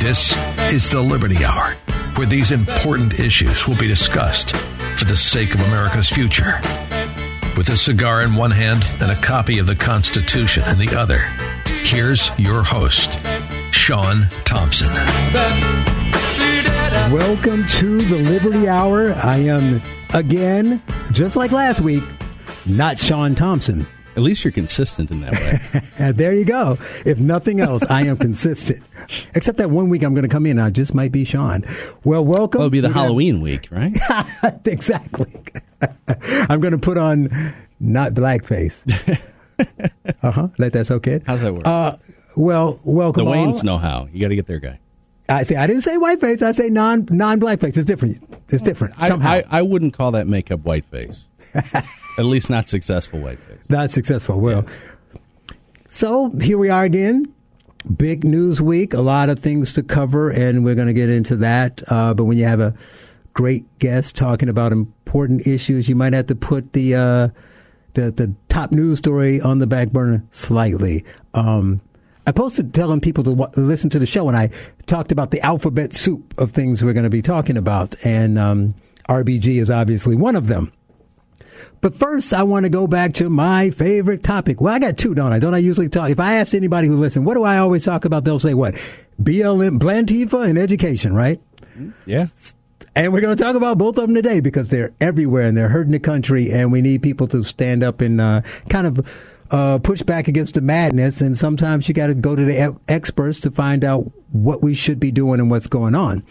This is the Liberty Hour, where these important issues will be discussed for the sake of America's future. With a cigar in one hand and a copy of the Constitution in the other, here's your host, Sean Thompson. Welcome to the Liberty Hour. I am, again, just like last week, not Sean Thompson. At least you're consistent in that way. there you go. If nothing else, I am consistent. Except that one week I'm going to come in, I just might be Sean. Well, welcome. Well, it'll be the Halloween have... week, right? exactly. I'm going to put on not blackface. uh huh. Let that's okay. How's that work? Uh, well, welcome. The Waynes all. know how. You got to get their guy. I say I didn't say whiteface. I say non non blackface. It's different. It's different. Somehow. I, I, I wouldn't call that makeup whiteface. At least not successful whiteface. Not successful. Well, so here we are again. Big news week. A lot of things to cover, and we're going to get into that. Uh, but when you have a great guest talking about important issues, you might have to put the uh, the the top news story on the back burner slightly. Um, I posted telling people to w- listen to the show, and I talked about the alphabet soup of things we're going to be talking about, and um, RBG is obviously one of them. But first, I want to go back to my favorite topic. Well, I got two, don't I? Don't I usually talk? If I ask anybody who listen, what do I always talk about? They'll say what? BLM, Blantifa, and education, right? Yeah. And we're going to talk about both of them today because they're everywhere and they're hurting the country, and we need people to stand up and uh, kind of uh, push back against the madness. And sometimes you got to go to the experts to find out what we should be doing and what's going on.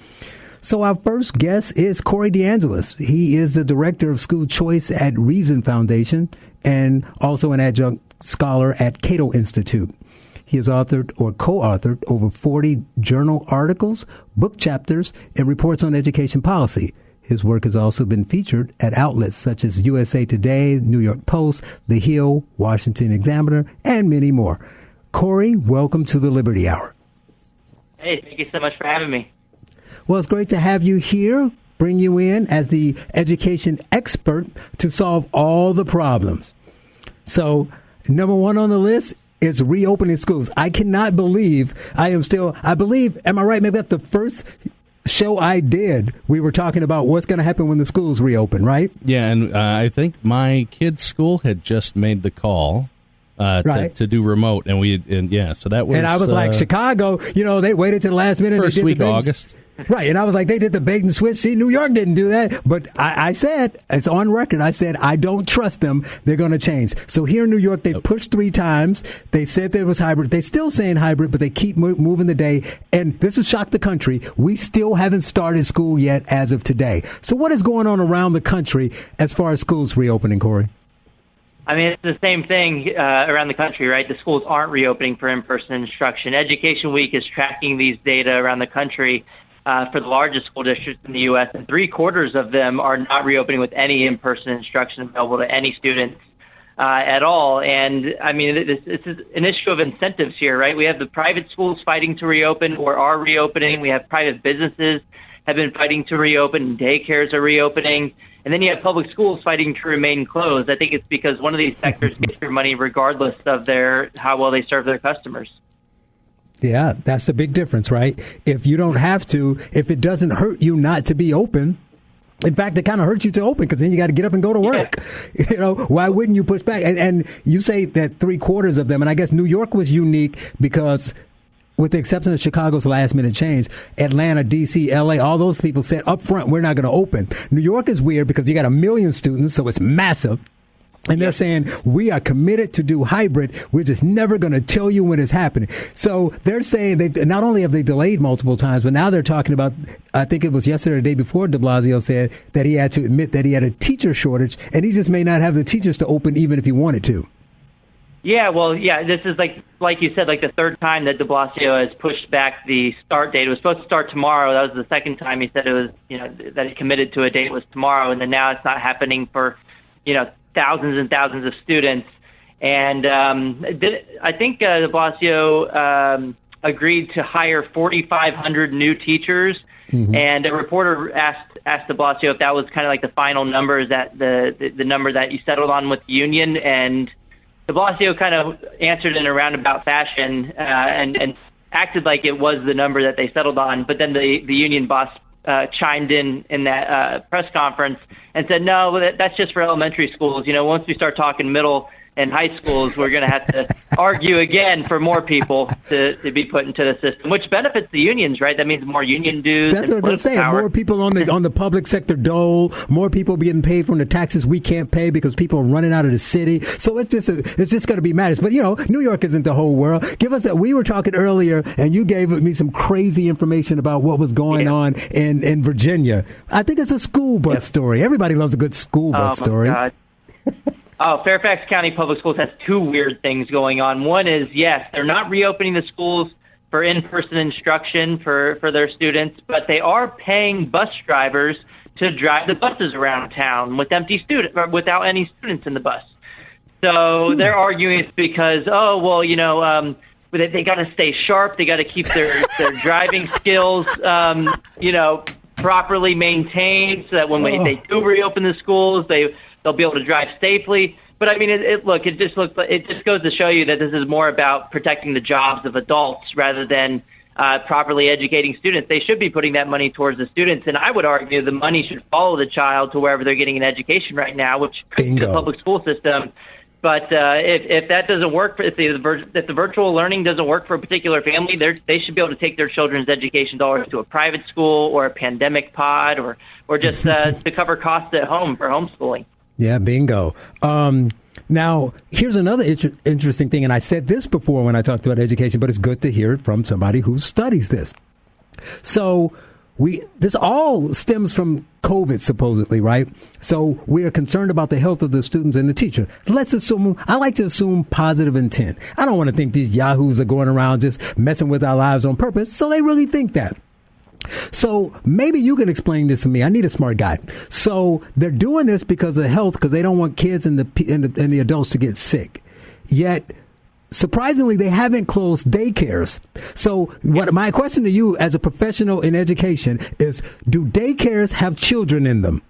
So our first guest is Corey DeAngelis. He is the director of school choice at Reason Foundation and also an adjunct scholar at Cato Institute. He has authored or co-authored over 40 journal articles, book chapters, and reports on education policy. His work has also been featured at outlets such as USA Today, New York Post, The Hill, Washington Examiner, and many more. Corey, welcome to the Liberty Hour. Hey, thank you so much for having me. Well, it's great to have you here, bring you in as the education expert to solve all the problems. So, number one on the list is reopening schools. I cannot believe I am still, I believe, am I right? Maybe that's the first show I did, we were talking about what's going to happen when the schools reopen, right? Yeah, and uh, I think my kid's school had just made the call. Uh, right. to, to, do remote, and we and yeah, so that was. And I was uh, like, Chicago, you know, they waited to the last minute. First week of August. Right. And I was like, they did the bait and switch. See, New York didn't do that. But I, I said, it's on record, I said, I don't trust them. They're going to change. So here in New York, they pushed three times. They said there was hybrid. They're still saying hybrid, but they keep mo- moving the day. And this has shocked the country. We still haven't started school yet as of today. So what is going on around the country as far as schools reopening, Corey? I mean, it's the same thing uh, around the country, right? The schools aren't reopening for in-person instruction. Education Week is tracking these data around the country, uh, for the largest school districts in the U.S., and three quarters of them are not reopening with any in-person instruction available to any students uh, at all. And I mean, this, this is an issue of incentives here, right? We have the private schools fighting to reopen or are reopening. We have private businesses have been fighting to reopen. Daycares are reopening. And then you have public schools fighting to remain closed. I think it's because one of these sectors gets their money regardless of their how well they serve their customers. Yeah, that's the big difference, right? If you don't have to, if it doesn't hurt you not to be open, in fact, it kind of hurts you to open because then you got to get up and go to work. Yeah. You know, why wouldn't you push back? And, and you say that three quarters of them, and I guess New York was unique because with the exception of Chicago's last minute change, Atlanta, DC, LA, all those people said up front, we're not going to open. New York is weird because you got a million students, so it's massive. And they're saying, we are committed to do hybrid. We're just never going to tell you when it's happening. So they're saying they not only have they delayed multiple times, but now they're talking about, I think it was yesterday or the day before de Blasio said that he had to admit that he had a teacher shortage and he just may not have the teachers to open even if he wanted to. Yeah, well, yeah, this is like like you said, like the third time that De Blasio has pushed back the start date. It was supposed to start tomorrow. That was the second time he said it was, you know, that he committed to a date was tomorrow, and then now it's not happening for, you know, thousands and thousands of students. And um, did, I think uh, De Blasio um, agreed to hire 4,500 new teachers. Mm-hmm. And a reporter asked asked De Blasio if that was kind of like the final number, is that the, the the number that you settled on with the union? And De Blasio kind of answered in a roundabout fashion uh, and and acted like it was the number that they settled on. But then the the union boss uh, chimed in in that uh, press conference and said, "No, that, that's just for elementary schools. You know, once we start talking middle and high schools, we're going to have to argue again for more people to, to be put into the system, which benefits the unions, right? That means more union dues. That's what they're saying. Power. More people on the on the public sector dole. More people getting paid from the taxes we can't pay because people are running out of the city. So it's just a, it's just going to be madness. But you know, New York isn't the whole world. Give us that. We were talking earlier, and you gave me some crazy information about what was going yeah. on in in Virginia. I think it's a school bus story. Everybody loves a good school bus oh, story. Oh, Fairfax County Public Schools has two weird things going on. One is, yes, they're not reopening the schools for in-person instruction for, for their students, but they are paying bus drivers to drive the buses around town with empty student without any students in the bus. So hmm. they're arguing it's because, oh, well, you know, um, they, they got to stay sharp. They got to keep their, their driving skills, um, you know, properly maintained so that when oh. they do reopen the schools, they they'll be able to drive safely. But I mean, it, it, look, it just looks it just goes to show you that this is more about protecting the jobs of adults rather than uh, properly educating students. They should be putting that money towards the students, and I would argue the money should follow the child to wherever they're getting an education right now, which could be the public school system. But uh, if if that doesn't work, if the if the virtual learning doesn't work for a particular family, they they should be able to take their children's education dollars to a private school or a pandemic pod or or just uh, to cover costs at home for homeschooling. Yeah, bingo. Um, now, here's another inter- interesting thing, and I said this before when I talked about education, but it's good to hear it from somebody who studies this. So, we this all stems from COVID, supposedly, right? So we are concerned about the health of the students and the teacher. Let's assume I like to assume positive intent. I don't want to think these yahoos are going around just messing with our lives on purpose. So they really think that. So maybe you can explain this to me. I need a smart guy. So they're doing this because of health, because they don't want kids and the, and the and the adults to get sick. Yet surprisingly, they haven't closed daycares. So, what my question to you, as a professional in education, is: Do daycares have children in them?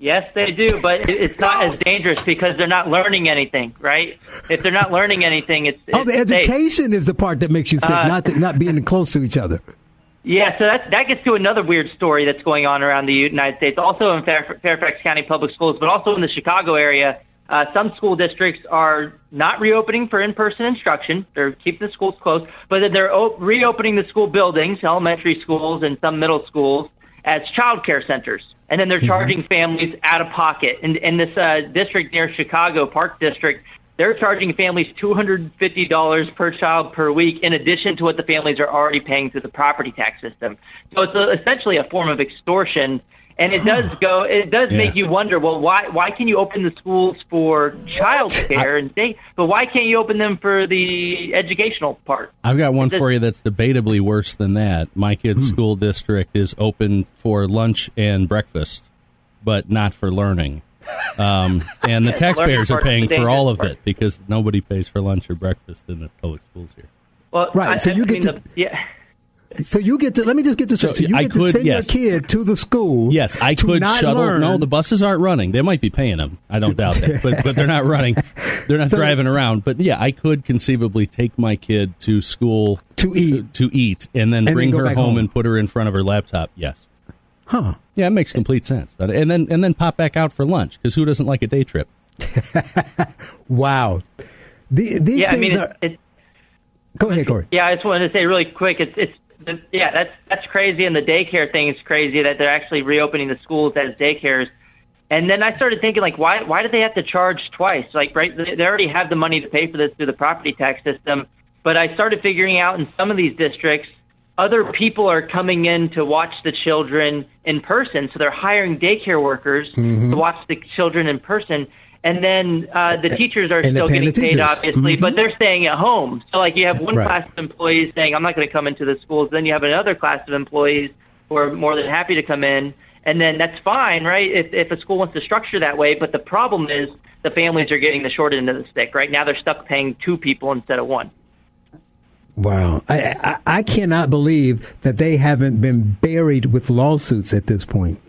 Yes, they do, but it's not as dangerous because they're not learning anything, right? If they're not learning anything, it's, oh, the education safe. is the part that makes you sick, uh, not the, not being close to each other. Yeah, so that that gets to another weird story that's going on around the United States, also in Fair, Fairfax County Public Schools, but also in the Chicago area. Uh, some school districts are not reopening for in-person instruction; they're keeping the schools closed, but then they're o- reopening the school buildings, elementary schools and some middle schools, as child care centers, and then they're mm-hmm. charging families out of pocket. And in this uh, district near Chicago, Park District, they're charging families $250 per child per week in addition to what the families are already paying through the property tax system. So it's a, essentially a form of extortion. And it does go. It does yeah. make you wonder. Well, why why can you open the schools for child care and say, but why can't you open them for the educational part? I've got one for you that's debatably worse than that. My kid's hmm. school district is open for lunch and breakfast, but not for learning. Um, and the taxpayers are paying for all of it because nobody pays for lunch or breakfast in the public schools here. Well, right. I, so you I get to the, yeah. So you get to let me just get this so, so you I get could, to send yes. your kid to the school. Yes, I could shuttle. Learn. No, the buses aren't running. They might be paying them. I don't doubt that, but but they're not running. They're not so, driving around. But yeah, I could conceivably take my kid to school to eat to, to eat, and then and bring then her home, home and put her in front of her laptop. Yes. Huh. Yeah, it makes complete sense. And then and then pop back out for lunch because who doesn't like a day trip? wow. The, these yeah, things I mean, are. It, Go ahead, Corey. Yeah, I just wanted to say really quick. It's it's yeah, that's that's crazy, and the daycare thing is crazy that they're actually reopening the schools as daycares. And then I started thinking, like, why why do they have to charge twice? Like, right, they already have the money to pay for this through the property tax system. But I started figuring out in some of these districts, other people are coming in to watch the children in person. So they're hiring daycare workers mm-hmm. to watch the children in person. And then uh, the teachers are still getting paid, obviously, mm-hmm. but they're staying at home. So, like, you have one right. class of employees saying, I'm not going to come into the schools. Then you have another class of employees who are more than happy to come in. And then that's fine, right? If, if a school wants to structure that way. But the problem is the families are getting the short end of the stick. Right now, they're stuck paying two people instead of one. Wow. I, I, I cannot believe that they haven't been buried with lawsuits at this point.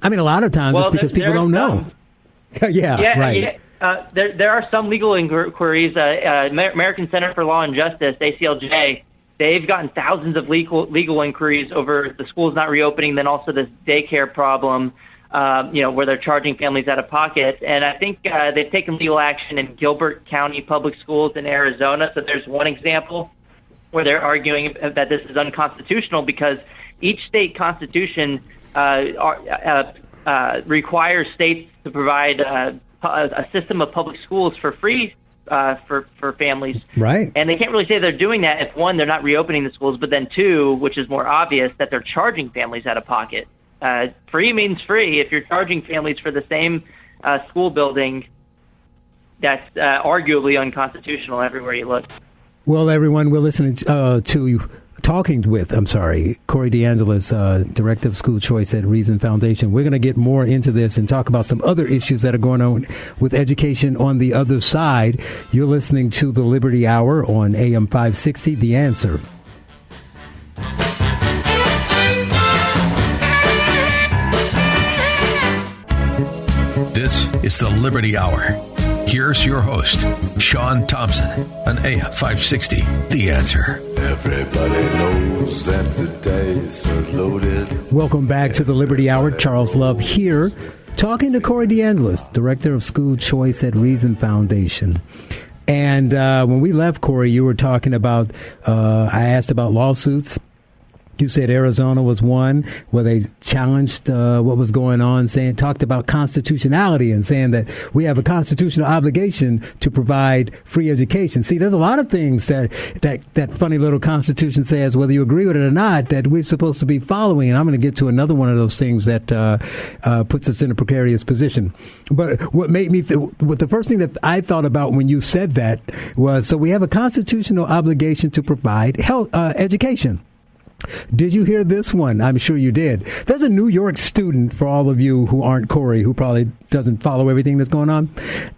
I mean, a lot of times well, it's because people don't know. yeah, yeah, right. Yeah. Uh, there, there are some legal inquiries. Uh, uh, American Center for Law and Justice, ACLJ, they've gotten thousands of legal legal inquiries over the schools not reopening, then also this daycare problem. Um, you know, where they're charging families out of pocket. And I think uh, they've taken legal action in Gilbert County Public Schools in Arizona. So there's one example where they're arguing that this is unconstitutional because each state constitution uh, uh, uh, requires states to provide uh, a system of public schools for free uh, for for families. Right. And they can't really say they're doing that if one, they're not reopening the schools, but then two, which is more obvious, that they're charging families out of pocket. Uh, free means free. If you're charging families for the same uh, school building, that's uh, arguably unconstitutional everywhere you look. Well, everyone, we're listening uh, to talking with, I'm sorry, Corey DeAngelis, uh, Director of School Choice at Reason Foundation. We're going to get more into this and talk about some other issues that are going on with education on the other side. You're listening to the Liberty Hour on AM 560, The Answer. This is the Liberty Hour. Here's your host, Sean Thompson, on AM 560, The Answer. Everybody knows that the dice are loaded. Welcome back to the Liberty Hour. Charles Love here, talking to Corey DeAngelis, Director of School Choice at Reason Foundation. And uh, when we left, Corey, you were talking about, uh, I asked about lawsuits you said Arizona was one where they challenged uh, what was going on, saying talked about constitutionality and saying that we have a constitutional obligation to provide free education. See, there's a lot of things that that that funny little Constitution says, whether you agree with it or not, that we're supposed to be following. And I'm going to get to another one of those things that uh, uh, puts us in a precarious position. But what made me, th- what the first thing that I thought about when you said that was, so we have a constitutional obligation to provide health uh, education. Did you hear this one? I'm sure you did. There's a New York student for all of you who aren't Corey, who probably doesn't follow everything that's going on.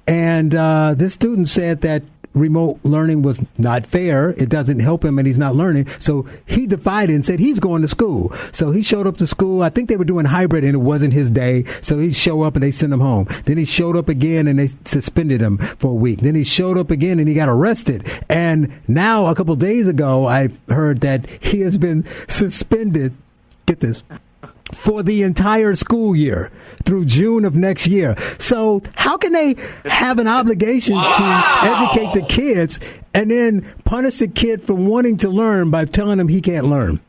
And uh, this student said that remote learning was not fair. It doesn't help him and he's not learning. So he defied it and said he's going to school. So he showed up to school. I think they were doing hybrid and it wasn't his day. So he show up and they sent him home. Then he showed up again and they suspended him for a week. Then he showed up again and he got arrested. And now a couple days ago, I heard that he has been suspended. Get this for the entire school year through June of next year. So, how can they have an obligation wow. to educate the kids and then punish the kid for wanting to learn by telling him he can't learn?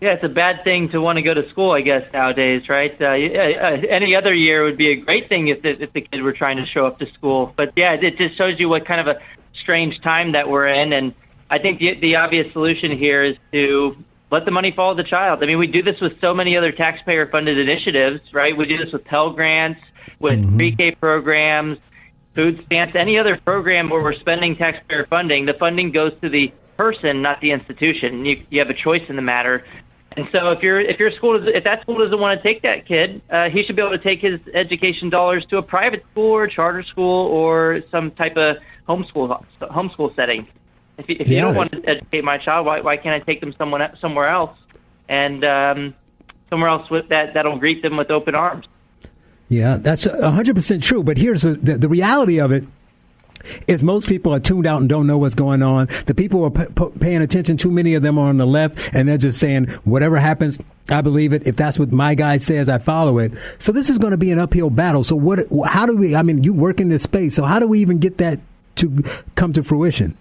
Yeah, it's a bad thing to want to go to school, I guess, nowadays, right? Uh, uh, any other year would be a great thing if the, if the kid were trying to show up to school. But yeah, it just shows you what kind of a strange time that we're in. And I think the, the obvious solution here is to let the money follow the child. I mean, we do this with so many other taxpayer funded initiatives, right? We do this with Pell Grants, with mm-hmm. pre-K programs, food stamps, any other program where we're spending taxpayer funding. The funding goes to the person, not the institution. You, you have a choice in the matter. And so, if your if your school if that school doesn't want to take that kid, uh, he should be able to take his education dollars to a private school or charter school or some type of homeschool homeschool setting. If, you, if yeah. you don't want to educate my child, why, why can't I take them someone somewhere else and um, somewhere else with that that'll greet them with open arms? Yeah, that's hundred percent true. But here's the, the, the reality of it is most people are tuned out and don't know what's going on. The people are p- p- paying attention. Too many of them are on the left, and they're just saying whatever happens, I believe it. If that's what my guy says, I follow it. So this is going to be an uphill battle. So what? How do we? I mean, you work in this space, so how do we even get that to come to fruition?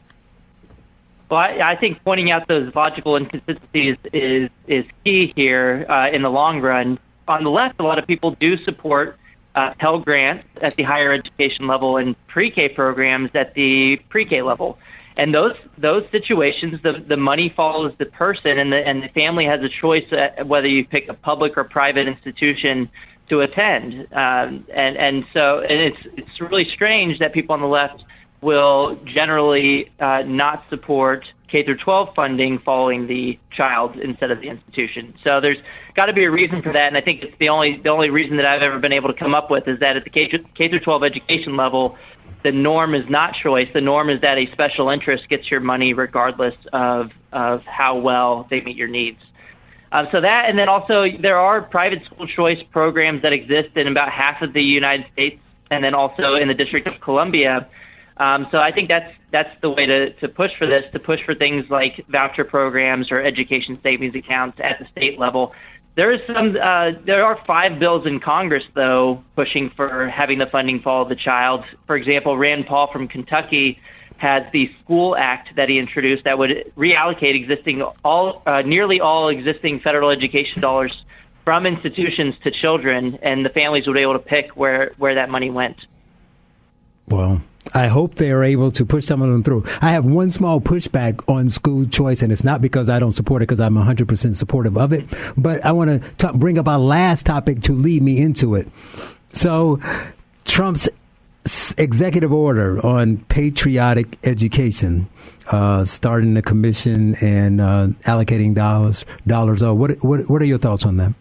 Well, I, I think pointing out those logical inconsistencies is is key here uh, in the long run. On the left, a lot of people do support uh, Pell Grants at the higher education level and pre-K programs at the pre-K level. And those those situations, the the money follows the person, and the and the family has a choice whether you pick a public or private institution to attend. Um, and and so and it's it's really strange that people on the left will generally uh, not support K through 12 funding following the child instead of the institution. So there's got to be a reason for that, and I think it's the only the only reason that I've ever been able to come up with is that at the K, through 12 education level, the norm is not choice. The norm is that a special interest gets your money regardless of of how well they meet your needs. Um, so that, and then also there are private school choice programs that exist in about half of the United States, and then also in the District of Columbia. Um, so I think that's that's the way to, to push for this, to push for things like voucher programs or education savings accounts at the state level. There is some. Uh, there are five bills in Congress, though, pushing for having the funding follow the child. For example, Rand Paul from Kentucky has the School Act that he introduced that would reallocate existing all uh, nearly all existing federal education dollars from institutions to children, and the families would be able to pick where where that money went. Well, I hope they are able to push some of them through. I have one small pushback on school choice, and it's not because I don't support it, because I'm 100% supportive of it. But I want to bring up our last topic to lead me into it. So, Trump's executive order on patriotic education, uh, starting the commission and uh, allocating dollars. Dollars. Uh, what, what what are your thoughts on that?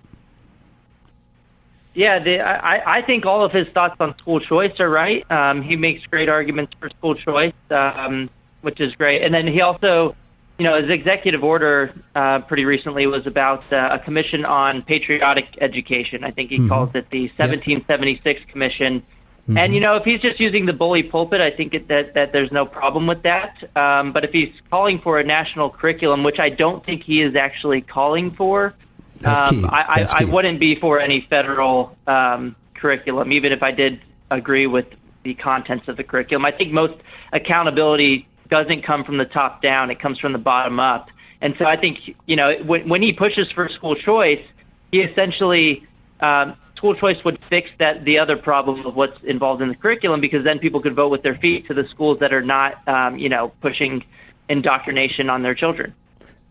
Yeah, the, I, I think all of his thoughts on school choice are right. Um, he makes great arguments for school choice, um, which is great. And then he also, you know, his executive order uh, pretty recently was about uh, a commission on patriotic education. I think he mm-hmm. calls it the 1776 yep. Commission. Mm-hmm. And you know, if he's just using the bully pulpit, I think it, that that there's no problem with that. Um, but if he's calling for a national curriculum, which I don't think he is actually calling for, that's um, I, I, I, wouldn't be for any federal um, curriculum, even if I did agree with the contents of the curriculum. I think most accountability doesn't come from the top down; it comes from the bottom up. And so I think you know when, when he pushes for school choice, he essentially um, school choice would fix that the other problem of what's involved in the curriculum because then people could vote with their feet to the schools that are not um, you know pushing indoctrination on their children.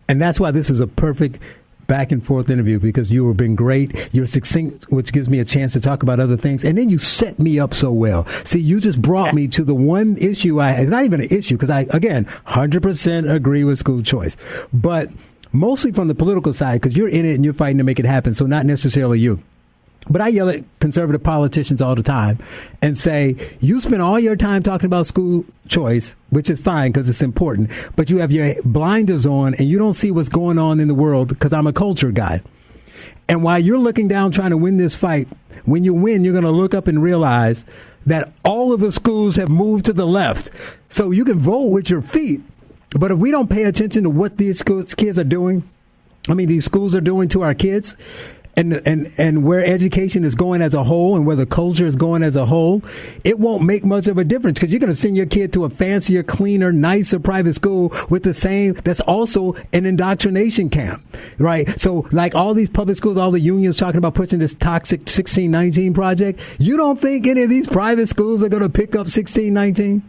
And that's why this is a perfect back and forth interview because you have been great. You're succinct, which gives me a chance to talk about other things. And then you set me up so well. See, you just brought me to the one issue I, it's not even an issue because I, again, 100% agree with school choice, but mostly from the political side because you're in it and you're fighting to make it happen. So not necessarily you. But I yell at conservative politicians all the time and say, you spend all your time talking about school choice, which is fine because it's important, but you have your blinders on and you don't see what's going on in the world because I'm a culture guy. And while you're looking down trying to win this fight, when you win, you're going to look up and realize that all of the schools have moved to the left. So you can vote with your feet. But if we don't pay attention to what these kids are doing, I mean, these schools are doing to our kids, and and and where education is going as a whole and where the culture is going as a whole, it won't make much of a difference because you're going to send your kid to a fancier, cleaner, nicer private school with the same. That's also an indoctrination camp, right? So, like all these public schools, all the unions talking about pushing this toxic 1619 project. You don't think any of these private schools are going to pick up 1619?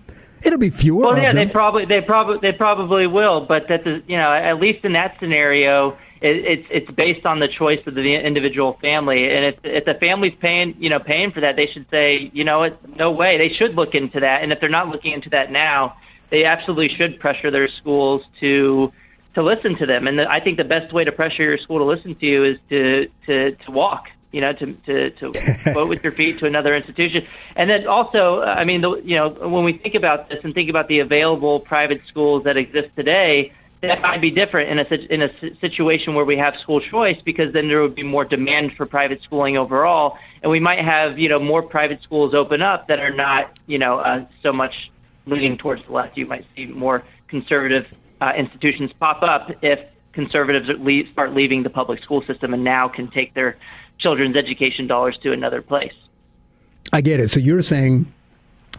It'll be fewer. Well, yeah, they probably they probably they probably will, but that's you know at least in that scenario it, it's it's based on the choice of the individual family, and if if the family's paying you know paying for that, they should say you know what, no way. They should look into that, and if they're not looking into that now, they absolutely should pressure their schools to to listen to them. And the, I think the best way to pressure your school to listen to you is to to to walk. You know, to to to vote with your feet to another institution, and then also, I mean, the, you know, when we think about this and think about the available private schools that exist today, that might be different in a in a situation where we have school choice because then there would be more demand for private schooling overall, and we might have you know more private schools open up that are not you know uh, so much leaning towards the left. You might see more conservative uh, institutions pop up if conservatives start leaving the public school system and now can take their children's education dollars to another place. I get it. So you're saying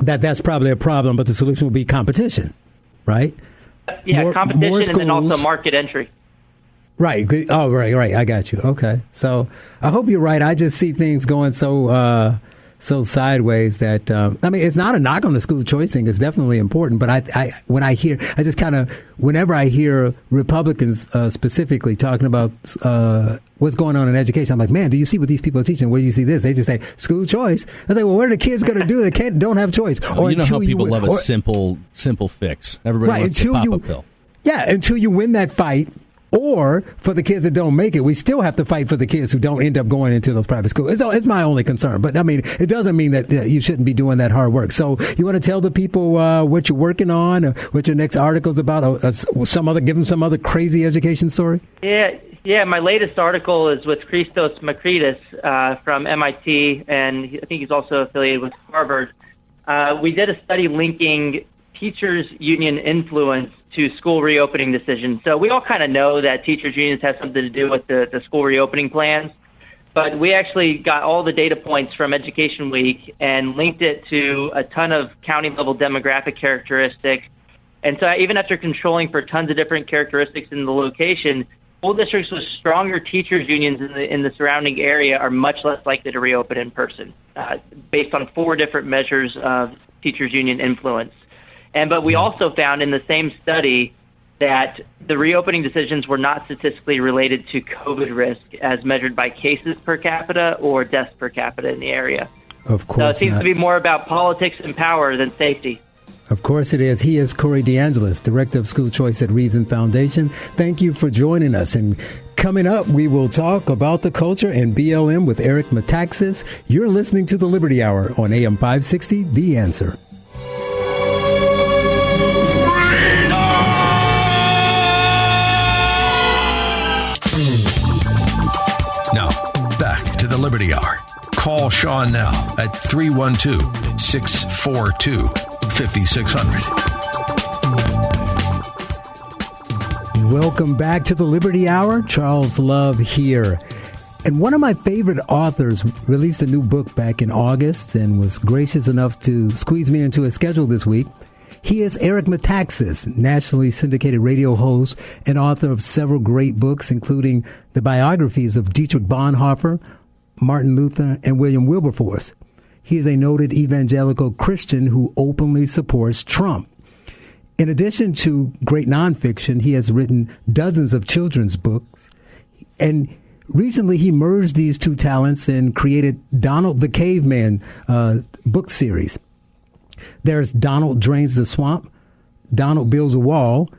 that that's probably a problem, but the solution will be competition, right? Yeah, competition and then also market entry. Right. Oh, right, right. I got you. Okay. So I hope you're right. I just see things going so uh, so sideways that um, I mean, it's not a knock on the school choice thing. It's definitely important. But I, I when I hear, I just kind of whenever I hear Republicans uh, specifically talking about uh, what's going on in education, I'm like, man, do you see what these people are teaching? Where do you see this? They just say school choice. I say, well, what are the kids going to do? They can't don't have choice. Or you know how people you, love a simple simple fix. Everybody right, wants until to pop you, a pill. Yeah, until you win that fight or for the kids that don't make it, we still have to fight for the kids who don't end up going into those private schools. It's, it's my only concern. But I mean, it doesn't mean that uh, you shouldn't be doing that hard work. So you want to tell the people uh, what you're working on, or what your next article is about, or, uh, some other, give them some other crazy education story? Yeah, yeah. My latest article is with Christos Makridis uh, from MIT, and I think he's also affiliated with Harvard. Uh, we did a study linking teachers' union influence to school reopening decisions. So we all kind of know that teachers unions have something to do with the, the school reopening plans, but we actually got all the data points from Education Week and linked it to a ton of county level demographic characteristics. And so even after controlling for tons of different characteristics in the location, school districts with stronger teachers unions in the in the surrounding area are much less likely to reopen in person, uh, based on four different measures of teachers union influence. And but we also found in the same study that the reopening decisions were not statistically related to COVID risk as measured by cases per capita or deaths per capita in the area. Of course. So it seems not. to be more about politics and power than safety. Of course it is. He is Corey DeAngelis, Director of School Choice at Reason Foundation. Thank you for joining us. And coming up, we will talk about the culture and BLM with Eric Metaxas. You're listening to the Liberty Hour on AM 560, The Answer. Liberty Hour. Call Sean now at 312 642 5600. Welcome back to the Liberty Hour. Charles Love here. And one of my favorite authors released a new book back in August and was gracious enough to squeeze me into his schedule this week. He is Eric Metaxas, nationally syndicated radio host and author of several great books, including the biographies of Dietrich Bonhoeffer, Martin Luther, and William Wilberforce. He is a noted evangelical Christian who openly supports Trump. In addition to great nonfiction, he has written dozens of children's books. And recently he merged these two talents and created Donald the Caveman uh, book series. There's Donald Drains the Swamp, Donald Builds a Wall,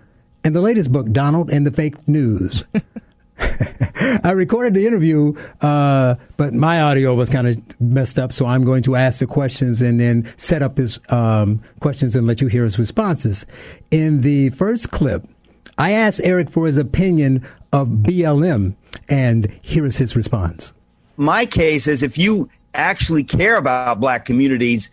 and the latest book, Donald and the Fake News. I recorded the interview, uh, but my audio was kind of messed up, so I'm going to ask the questions and then set up his um, questions and let you hear his responses. In the first clip, I asked Eric for his opinion of BLM, and here is his response. My case is if you actually care about black communities,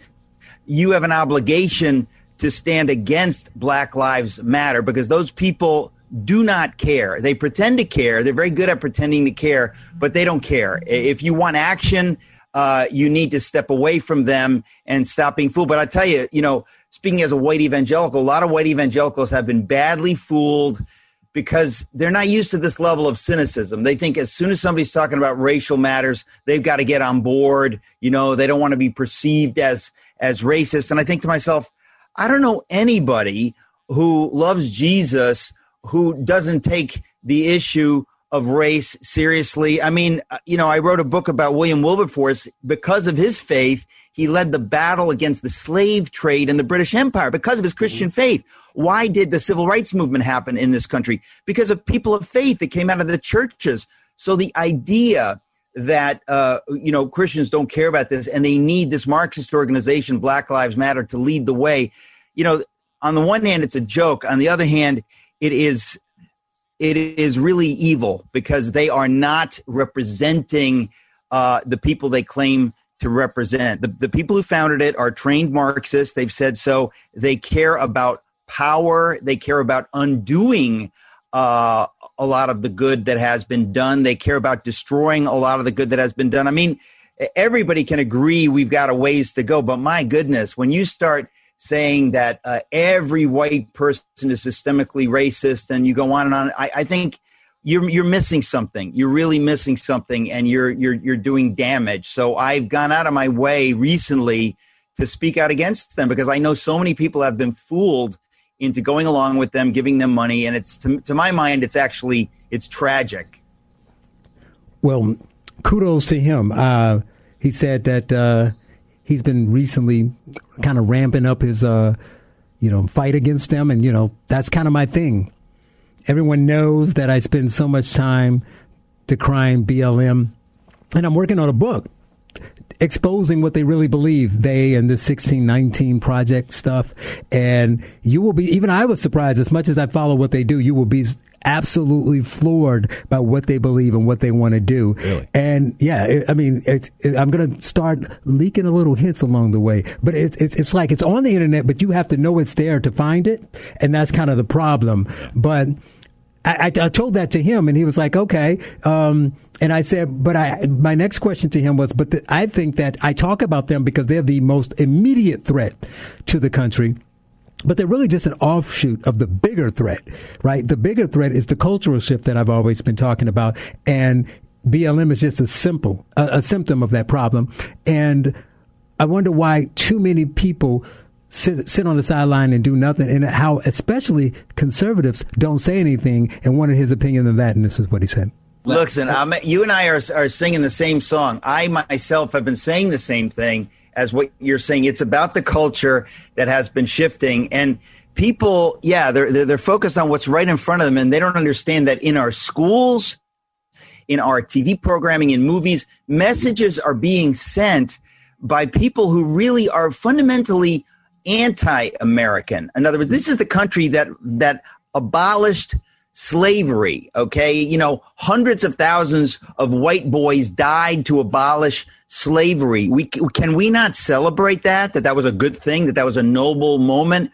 you have an obligation to stand against Black Lives Matter because those people do not care. They pretend to care. They're very good at pretending to care, but they don't care. If you want action, uh, you need to step away from them and stop being fooled. But I tell you, you know, speaking as a white evangelical, a lot of white evangelicals have been badly fooled because they're not used to this level of cynicism. They think as soon as somebody's talking about racial matters, they've got to get on board. You know, they don't want to be perceived as as racist. And I think to myself, I don't know anybody who loves Jesus who doesn't take the issue of race seriously. I mean, uh, you know, I wrote a book about William Wilberforce because of his faith. He led the battle against the slave trade in the British Empire because of his Christian faith. Why did the civil rights movement happen in this country? Because of people of faith that came out of the churches. So the idea that uh, you know Christians don't care about this and they need this Marxist organization, Black Lives Matter, to lead the way. You know, on the one hand, it's a joke. On the other hand, it is it is really evil because they are not representing uh, the people they claim to represent. The, the people who founded it are trained Marxists. They've said so. They care about power. They care about undoing uh, a lot of the good that has been done. They care about destroying a lot of the good that has been done. I mean, everybody can agree we've got a ways to go, but my goodness, when you start saying that uh, every white person is systemically racist, and you go on and on. I, I think you're you're missing something. You're really missing something, and you're you're you're doing damage. So I've gone out of my way recently to speak out against them because I know so many people have been fooled into going along with them, giving them money, and it's to, to my mind, it's actually it's tragic. Well, kudos to him. Uh, he said that uh, he's been recently kind of ramping up his, uh, you know, fight against them, and you know that's kind of my thing. Everyone knows that I spend so much time decrying BLM, and I'm working on a book exposing what they really believe, they and the 1619 project stuff. And you will be, even I was surprised as much as I follow what they do, you will be absolutely floored by what they believe and what they want to do. Really? And yeah, it, I mean, it's, it, I'm going to start leaking a little hints along the way, but it, it's it's like it's on the internet, but you have to know it's there to find it. And that's kind of the problem. But I, I, I told that to him, and he was like, "Okay." Um, and I said, "But I." My next question to him was, "But the, I think that I talk about them because they're the most immediate threat to the country." But they're really just an offshoot of the bigger threat, right? The bigger threat is the cultural shift that I've always been talking about, and BLM is just a simple a, a symptom of that problem. And I wonder why too many people sit, sit on the sideline and do nothing, and how especially conservatives don't say anything and wanted his opinion on that, and this is what he said. Listen, I'm, you and I are, are singing the same song. I myself have been saying the same thing as what you're saying. It's about the culture that has been shifting, and people, yeah, they're, they're they're focused on what's right in front of them, and they don't understand that in our schools, in our TV programming, in movies, messages are being sent by people who really are fundamentally anti-American. In other words, this is the country that that abolished slavery. Okay, you know, hundreds of thousands of white boys died to abolish slavery. We can we not celebrate that? That that was a good thing. That that was a noble moment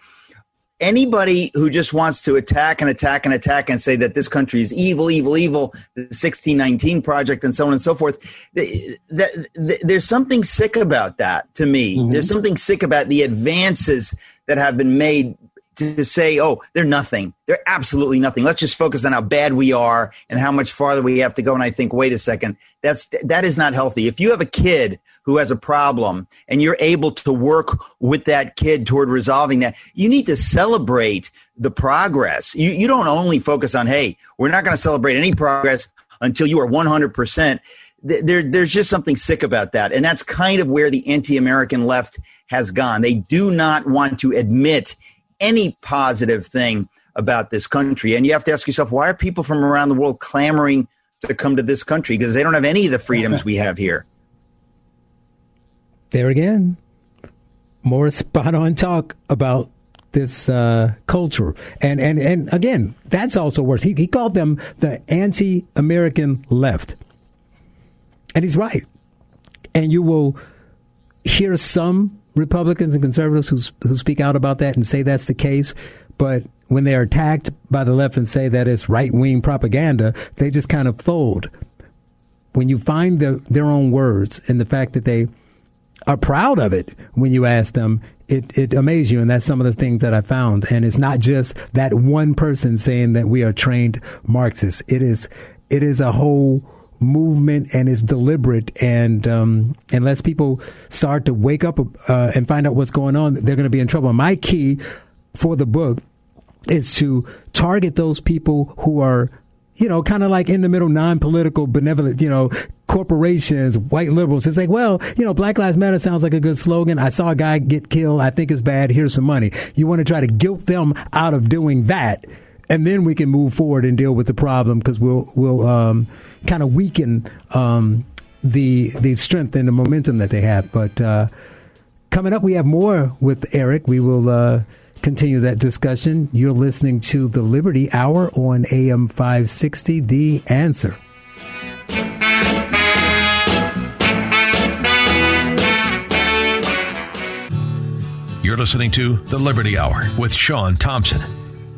anybody who just wants to attack and attack and attack and say that this country is evil, evil, evil, the 1619 project and so on and so forth, the, the, the, there's something sick about that to me. Mm-hmm. There's something sick about the advances that have been made to say, oh, they're nothing. They're absolutely nothing. Let's just focus on how bad we are and how much farther we have to go. And I think, wait a second, that's that is not healthy. If you have a kid who has a problem and you're able to work with that kid toward resolving that, you need to celebrate the progress. You you don't only focus on, hey, we're not going to celebrate any progress until you are 100 percent there, there's just something sick about that. And that's kind of where the anti American left has gone. They do not want to admit any positive thing about this country. And you have to ask yourself, why are people from around the world clamoring to come to this country? Because they don't have any of the freedoms we have here. There again, more spot on talk about this uh, culture. And, and, and again, that's also worse. He, he called them the anti American left. And he's right. And you will hear some Republicans and conservatives who, who speak out about that and say that's the case. But when they're attacked by the left and say that it's right wing propaganda, they just kind of fold. When you find the, their own words and the fact that they are proud of it when you ask them, it, it amazes you. And that's some of the things that I found. And it's not just that one person saying that we are trained Marxists. It is, it is a whole movement and is deliberate. And um, unless people start to wake up uh, and find out what's going on, they're going to be in trouble. My key for the book is to target those people who are, you know, kind of like in the middle, non-political, benevolent, you know, corporations, white liberals. It's like, well, you know, Black Lives Matter sounds like a good slogan. I saw a guy get killed. I think it's bad. Here's some money. You want to try to guilt them out of doing that, and then we can move forward and deal with the problem because we'll we'll um, kind of weaken um, the the strength and the momentum that they have. But uh, coming up, we have more with Eric. We will uh, continue that discussion. You're listening to the Liberty Hour on AM 560. The answer. You're listening to The Liberty Hour with Sean Thompson.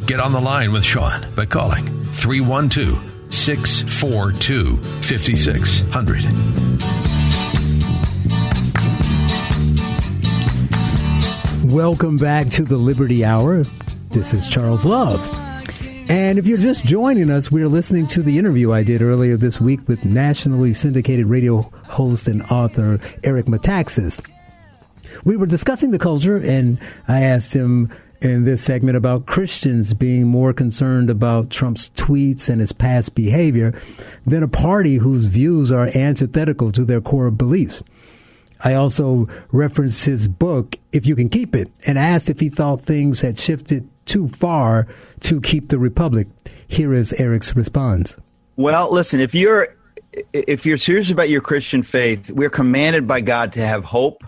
Get on the line with Sean by calling 312 642 5600. Welcome back to the Liberty Hour. This is Charles Love. And if you're just joining us, we're listening to the interview I did earlier this week with nationally syndicated radio host and author Eric Metaxas. We were discussing the culture, and I asked him in this segment about Christians being more concerned about Trump's tweets and his past behavior than a party whose views are antithetical to their core beliefs. I also referenced his book, If You Can Keep It, and asked if he thought things had shifted too far to keep the republic. Here is Eric's response. Well, listen, if you're if you're serious about your Christian faith, we're commanded by God to have hope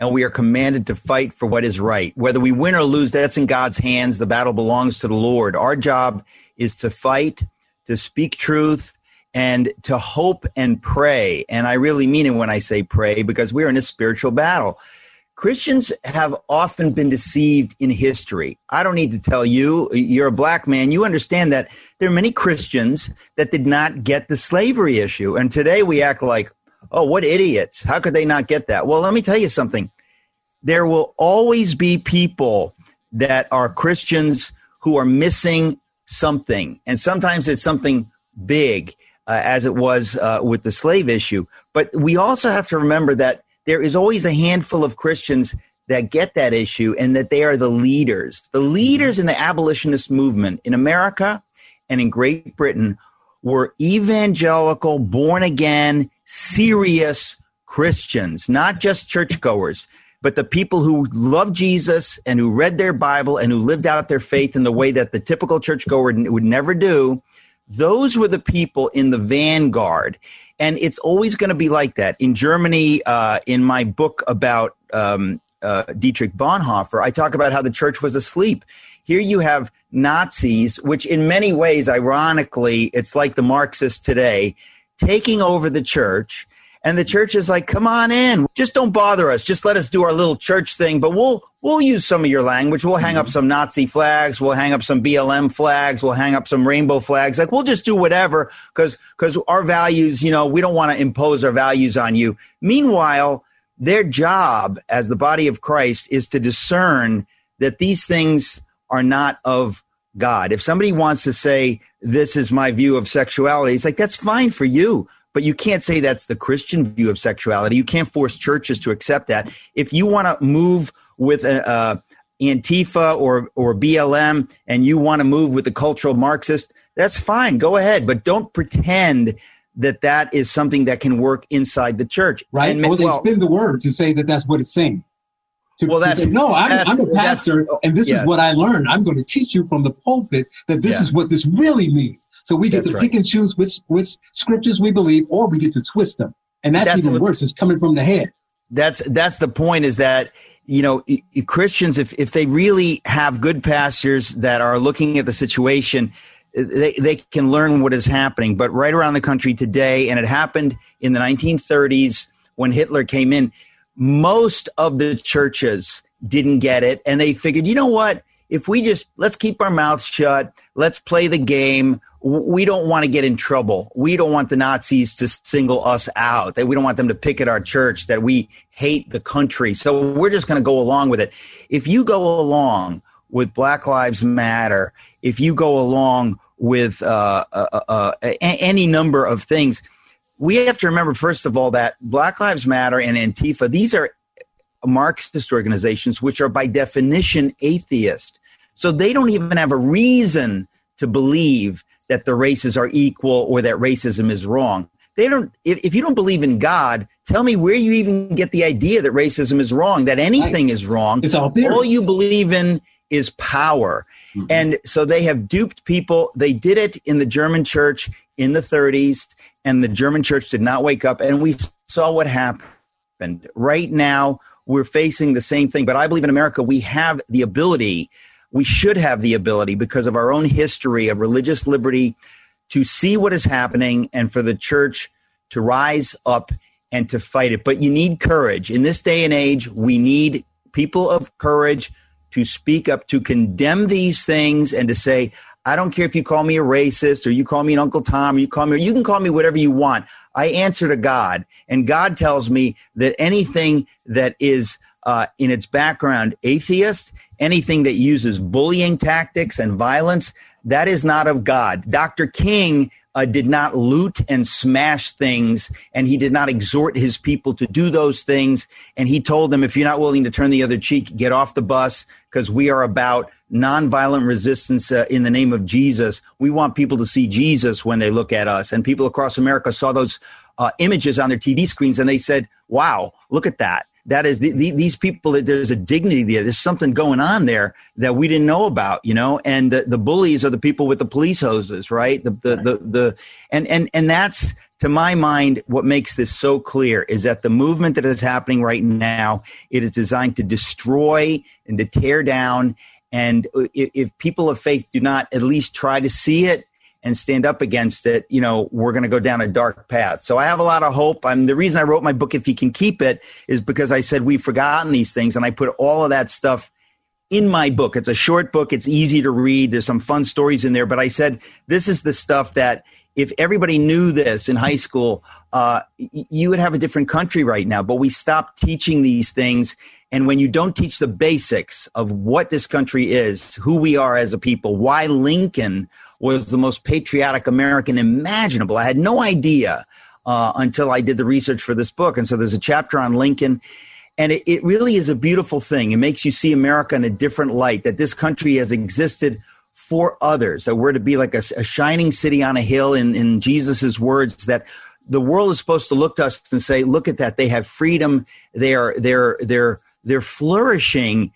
and we are commanded to fight for what is right. Whether we win or lose, that's in God's hands. The battle belongs to the Lord. Our job is to fight, to speak truth, and to hope and pray. And I really mean it when I say pray because we're in a spiritual battle. Christians have often been deceived in history. I don't need to tell you, you're a black man, you understand that there are many Christians that did not get the slavery issue. And today we act like, oh, what idiots. How could they not get that? Well, let me tell you something. There will always be people that are Christians who are missing something. And sometimes it's something big, uh, as it was uh, with the slave issue. But we also have to remember that there is always a handful of Christians that get that issue and that they are the leaders. The leaders in the abolitionist movement in America and in Great Britain were evangelical, born again, serious Christians, not just churchgoers, but the people who loved Jesus and who read their Bible and who lived out their faith in the way that the typical churchgoer would never do. Those were the people in the vanguard and it's always going to be like that. In Germany, uh, in my book about um, uh, Dietrich Bonhoeffer, I talk about how the church was asleep. Here you have Nazis, which in many ways, ironically, it's like the Marxists today, taking over the church and the church is like, come on in. Just don't bother us. Just let us do our little church thing. But we'll we'll use some of your language. We'll hang up mm-hmm. some Nazi flags. We'll hang up some BLM flags. We'll hang up some rainbow flags. Like we'll just do whatever because because our values, you know, we don't want to impose our values on you. Meanwhile, their job as the body of Christ is to discern that these things are not of God. If somebody wants to say, this is my view of sexuality, it's like, that's fine for you. But you can't say that's the Christian view of sexuality. You can't force churches to accept that. If you want to move with a, uh, Antifa or or BLM and you want to move with the cultural Marxist, that's fine. Go ahead, but don't pretend that that is something that can work inside the church. Right? And, or they well, spin the word to say that that's what it's saying. To, well, that's say, no. I'm, I'm a pastor, and this yes. is what I learned. I'm going to teach you from the pulpit that this yeah. is what this really means. So we get that's to right. pick and choose which which scriptures we believe, or we get to twist them, and that's, that's even what, worse. It's coming from the head. That's that's the point. Is that you know Christians, if if they really have good pastors that are looking at the situation, eh, they they can learn what is happening. But right around the country today, and it happened in the 1930s when Hitler came in, most of the churches didn't get it, and they figured, you know what? if we just let's keep our mouths shut, let's play the game. We don't want to get in trouble. We don't want the Nazis to single us out. That we don't want them to pick at our church. That we hate the country. So we're just going to go along with it. If you go along with Black Lives Matter, if you go along with uh, uh, uh, uh any number of things, we have to remember first of all that Black Lives Matter and Antifa these are Marxist organizations, which are by definition atheist. So they don't even have a reason to believe that the races are equal or that racism is wrong. They don't, if, if you don't believe in God, tell me where you even get the idea that racism is wrong, that anything right. is wrong. It's all. All you believe in is power. Mm-hmm. And so they have duped people. They did it in the German church in the 30s, and the German church did not wake up. And we saw what happened. Right now, we're facing the same thing. But I believe in America, we have the ability we should have the ability because of our own history of religious liberty to see what is happening and for the church to rise up and to fight it. But you need courage. In this day and age, we need people of courage to speak up, to condemn these things and to say, I don't care if you call me a racist or you call me an Uncle Tom or you call me, you can call me whatever you want. I answer to God, and God tells me that anything that is uh, in its background atheist. Anything that uses bullying tactics and violence, that is not of God. Dr. King uh, did not loot and smash things, and he did not exhort his people to do those things. And he told them, if you're not willing to turn the other cheek, get off the bus, because we are about nonviolent resistance uh, in the name of Jesus. We want people to see Jesus when they look at us. And people across America saw those uh, images on their TV screens and they said, wow, look at that that is the, the, these people there's a dignity there. There's something going on there that we didn't know about you know? And the, the bullies are the people with the police hoses right? The, the, the, the and and and that's to my mind what makes this so clear is that the movement that is happening right now it is designed to destroy and to tear down. And if people of faith do not at least try to see it and stand up against it, you know, we're going to go down a dark path. So I have a lot of hope. I'm the reason I wrote my book, If You Can Keep It, is because I said we've forgotten these things, and I put all of that stuff in my book. It's a short book. It's easy to read. There's some fun stories in there, but I said this is the stuff that if everybody knew this in high school, uh, you would have a different country right now. But we stopped teaching these things. And when you don't teach the basics of what this country is, who we are as a people, why Lincoln was the most patriotic American imaginable. I had no idea uh, until I did the research for this book. And so there's a chapter on Lincoln. And it, it really is a beautiful thing. It makes you see America in a different light, that this country has existed for others, that we're to be like a, a shining city on a hill, in, in Jesus' words, that the world is supposed to look to us and say, look at that. They have freedom. They're, they're, they're, they're flourishing.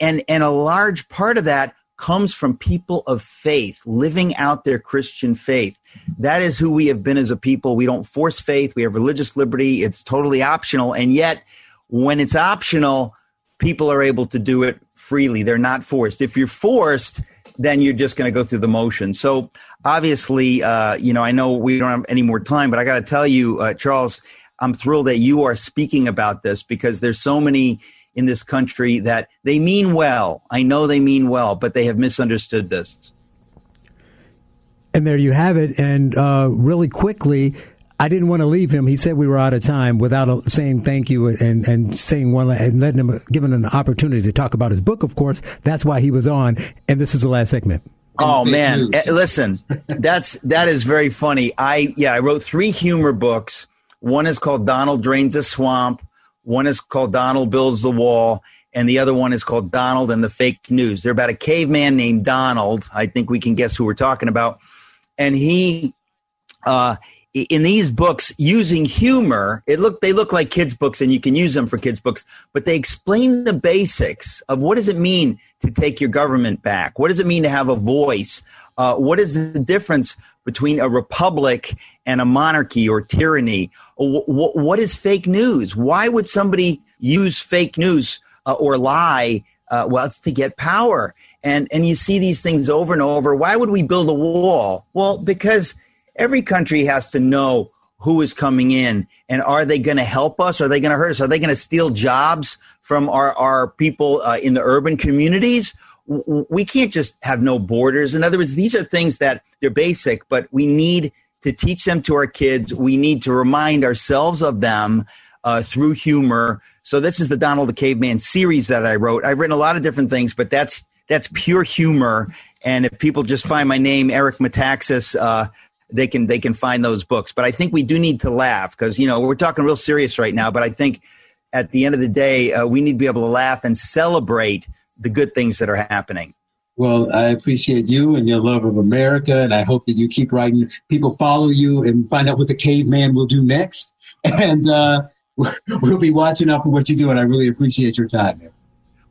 And, and a large part of that comes from people of faith, living out their Christian faith. That is who we have been as a people. We don't force faith. We have religious liberty. It's totally optional. And yet, when it's optional, people are able to do it freely. They're not forced. If you're forced, then you're just going to go through the motion. So obviously, uh, you know, I know we don't have any more time, but I got to tell you, uh, Charles, I'm thrilled that you are speaking about this because there's so many in this country that they mean well. I know they mean well, but they have misunderstood this. And there you have it. And uh, really quickly, I didn't want to leave him. He said we were out of time without saying thank you and, and saying one and letting him given an opportunity to talk about his book. Of course, that's why he was on. And this is the last segment. Oh man, eh, listen, that's that is very funny. I yeah, I wrote three humor books. One is called Donald Drains a Swamp. One is called Donald Builds the Wall, and the other one is called Donald and the Fake News. They're about a caveman named Donald. I think we can guess who we're talking about. And he, uh, in these books, using humor, it look they look like kids' books, and you can use them for kids' books. But they explain the basics of what does it mean to take your government back. What does it mean to have a voice? Uh, what is the difference between a republic and a monarchy or tyranny? W- w- what is fake news? Why would somebody use fake news uh, or lie? Uh, well, it's to get power. And, and you see these things over and over. Why would we build a wall? Well, because every country has to know who is coming in and are they going to help us? Are they going to hurt us? Are they going to steal jobs from our, our people uh, in the urban communities? We can't just have no borders. In other words, these are things that they're basic, but we need to teach them to our kids. We need to remind ourselves of them uh, through humor. So this is the Donald the Caveman series that I wrote. I've written a lot of different things, but that's that's pure humor. And if people just find my name, Eric Metaxas, uh, they can they can find those books. But I think we do need to laugh because you know we're talking real serious right now. But I think at the end of the day, uh, we need to be able to laugh and celebrate the good things that are happening. Well, I appreciate you and your love of America, and I hope that you keep writing. People follow you and find out what the caveman will do next. And uh, we'll be watching out for what you do, and I really appreciate your time. Man.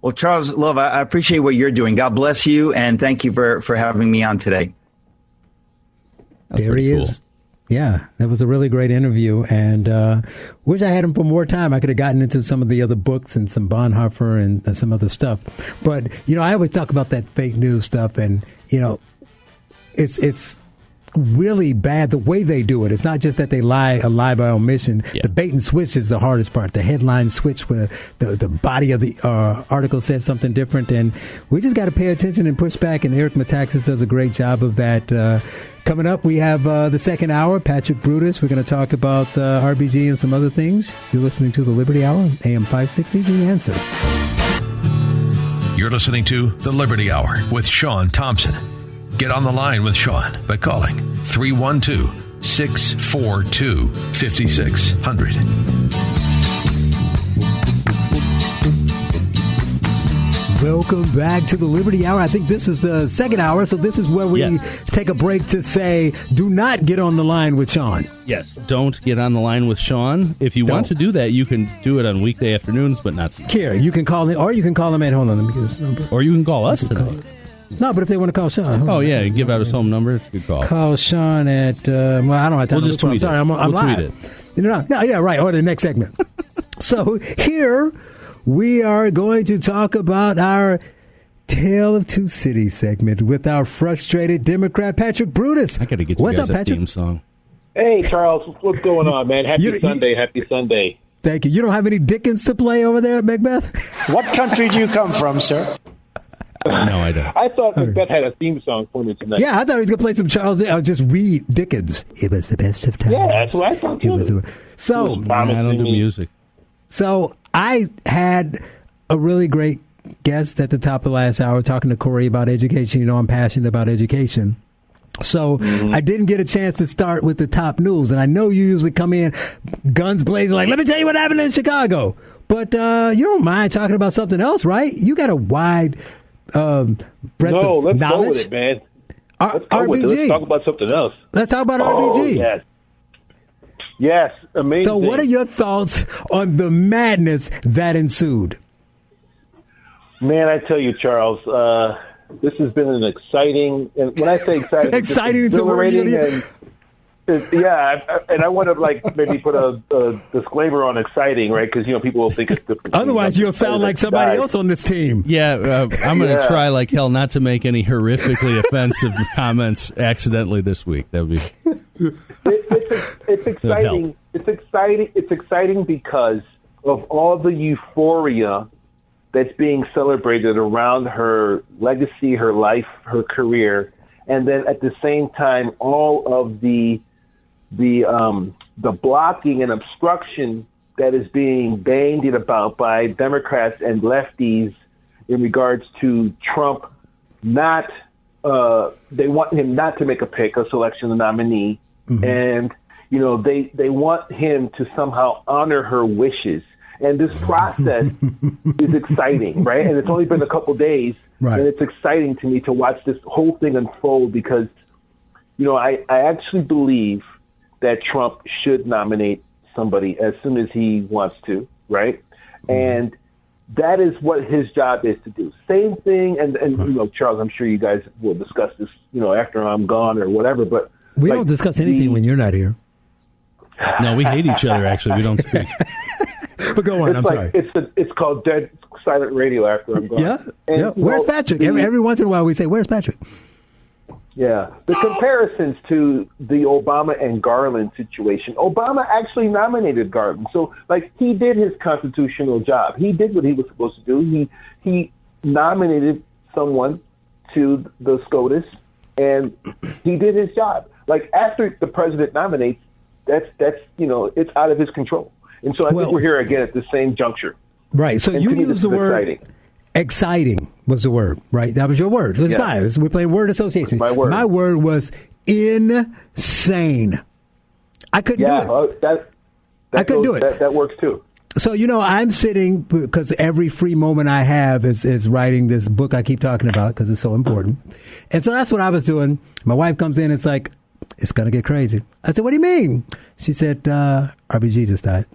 Well, Charles, love, I appreciate what you're doing. God bless you, and thank you for, for having me on today. there he cool. is. Yeah, that was a really great interview, and uh, wish I had him for more time. I could have gotten into some of the other books and some Bonhoeffer and uh, some other stuff. But you know, I always talk about that fake news stuff, and you know, it's it's really bad the way they do it. It's not just that they lie a lie by omission. Yeah. The bait and switch is the hardest part. The headline switch where the the body of the uh, article says something different, and we just got to pay attention and push back. And Eric Metaxas does a great job of that. Uh, coming up, we have uh, the second hour. Patrick Brutus. We're going to talk about uh, RBG and some other things. You're listening to the Liberty Hour, AM 560. The answer. You're listening to the Liberty Hour with Sean Thompson. Get on the line with Sean by calling 312 642 5600. Welcome back to the Liberty Hour. I think this is the second hour, so this is where we yes. take a break to say, do not get on the line with Sean. Yes, don't get on the line with Sean. If you don't. want to do that, you can do it on weekday afternoons, but not. Here, you can call him, or you can call him at. Hold on, let me get his number. Or you can call us tonight. No, but if they want to call Sean. Oh, yeah, give out his home number. It's a good call. Call Sean at, uh, well, I don't have time. We'll just tweet I'm sorry, I'm, I'm we'll live. tweet it. You know, no, yeah, right, or the next segment. so here we are going to talk about our Tale of Two Cities segment with our frustrated Democrat, Patrick Brutus. I got to get you What's guys up, Patrick? theme song. Hey, Charles, what's going on, man? Happy you, Sunday, you, happy Sunday. Thank you. You don't have any Dickens to play over there at Macbeth? what country do you come from, sir? No, I don't. I thought Macbeth had a theme song for me tonight. Yeah, I thought he was going to play some Charles. I'll just read Dickens. It was the best of times. Yeah, that's what I thought too. It was the, so was I don't do music. So I had a really great guest at the top of the last hour talking to Corey about education. You know, I'm passionate about education. So mm-hmm. I didn't get a chance to start with the top news, and I know you usually come in guns blazing, like, "Let me tell you what happened in Chicago." But uh, you don't mind talking about something else, right? You got a wide um, breadth no, of let's knowledge. go with it, man. let's go RBG. With it. Let's talk about something else. Let's talk about oh, RBG. Yes. Yes, amazing. So, what are your thoughts on the madness that ensued? Man, I tell you, Charles, uh, this has been an exciting, and when I say exciting, exciting, exhilarating, and yeah, and I want to like maybe put a, a disclaimer on exciting, right? Because you know people will think it's different. Otherwise, you'll sound like somebody else on this team. Yeah, uh, I'm going to yeah. try like hell not to make any horrifically offensive comments accidentally this week. That would be. It, it's, it's exciting. It's exciting. It's exciting because of all the euphoria that's being celebrated around her legacy, her life, her career, and then at the same time, all of the the um, the blocking and obstruction that is being bandied about by Democrats and lefties in regards to Trump not uh, they want him not to make a pick, a selection, a nominee, mm-hmm. and you know they they want him to somehow honor her wishes. And this process is exciting, right? And it's only been a couple days, right. and it's exciting to me to watch this whole thing unfold because, you know, I, I actually believe that Trump should nominate somebody as soon as he wants to, right? Mm-hmm. And that is what his job is to do. Same thing, and and you know, Charles, I'm sure you guys will discuss this, you know, after I'm gone or whatever. But we like, don't discuss anything the, when you're not here. No, we hate each other. Actually, we don't speak. but go on. It's I'm like, sorry. It's a, it's called dead silent radio after I'm gone. Yeah, and, yeah. Where's Patrick? The, every, every once in a while, we say, "Where's Patrick?" Yeah, the comparisons to the Obama and Garland situation. Obama actually nominated Garland, so like he did his constitutional job. He did what he was supposed to do. He he nominated someone to the SCOTUS, and he did his job. Like after the president nominates, that's that's you know it's out of his control. And so I well, think we're here again at the same juncture. Right. So and you use the word exciting. Exciting. was the word, right? That was your word. It's yes. fine. We're playing word association. My word. My word was insane. I couldn't yeah, do it. That, that I couldn't goes, do it. That, that works too. So you know, I'm sitting because every free moment I have is is writing this book I keep talking about because it's so important, and so that's what I was doing. My wife comes in, and it's like it's gonna get crazy. I said, "What do you mean?" She said, uh, "RBG just died."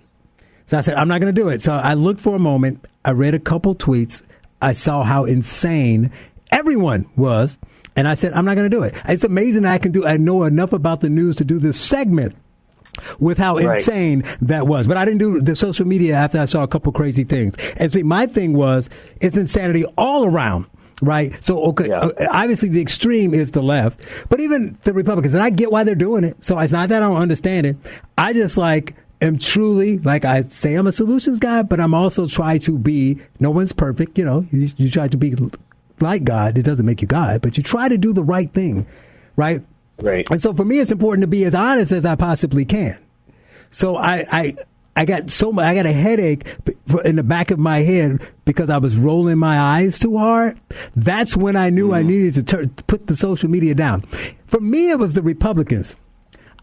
So I said, I'm not going to do it. So I looked for a moment. I read a couple tweets. I saw how insane everyone was. And I said, I'm not going to do it. It's amazing I can do, I know enough about the news to do this segment with how right. insane that was. But I didn't do the social media after I saw a couple crazy things. And see, my thing was, it's insanity all around. right? So, okay, yeah. uh, obviously the extreme is the left, but even the Republicans, and I get why they're doing it. So it's not that I don't understand it. I just like am truly like I say I'm a solutions guy, but I'm also try to be. No one's perfect, you know. You, you try to be like God. It doesn't make you God, but you try to do the right thing, right? Right. And so for me, it's important to be as honest as I possibly can. So I, I I got so much, I got a headache in the back of my head because I was rolling my eyes too hard. That's when I knew mm. I needed to tur- put the social media down. For me, it was the Republicans.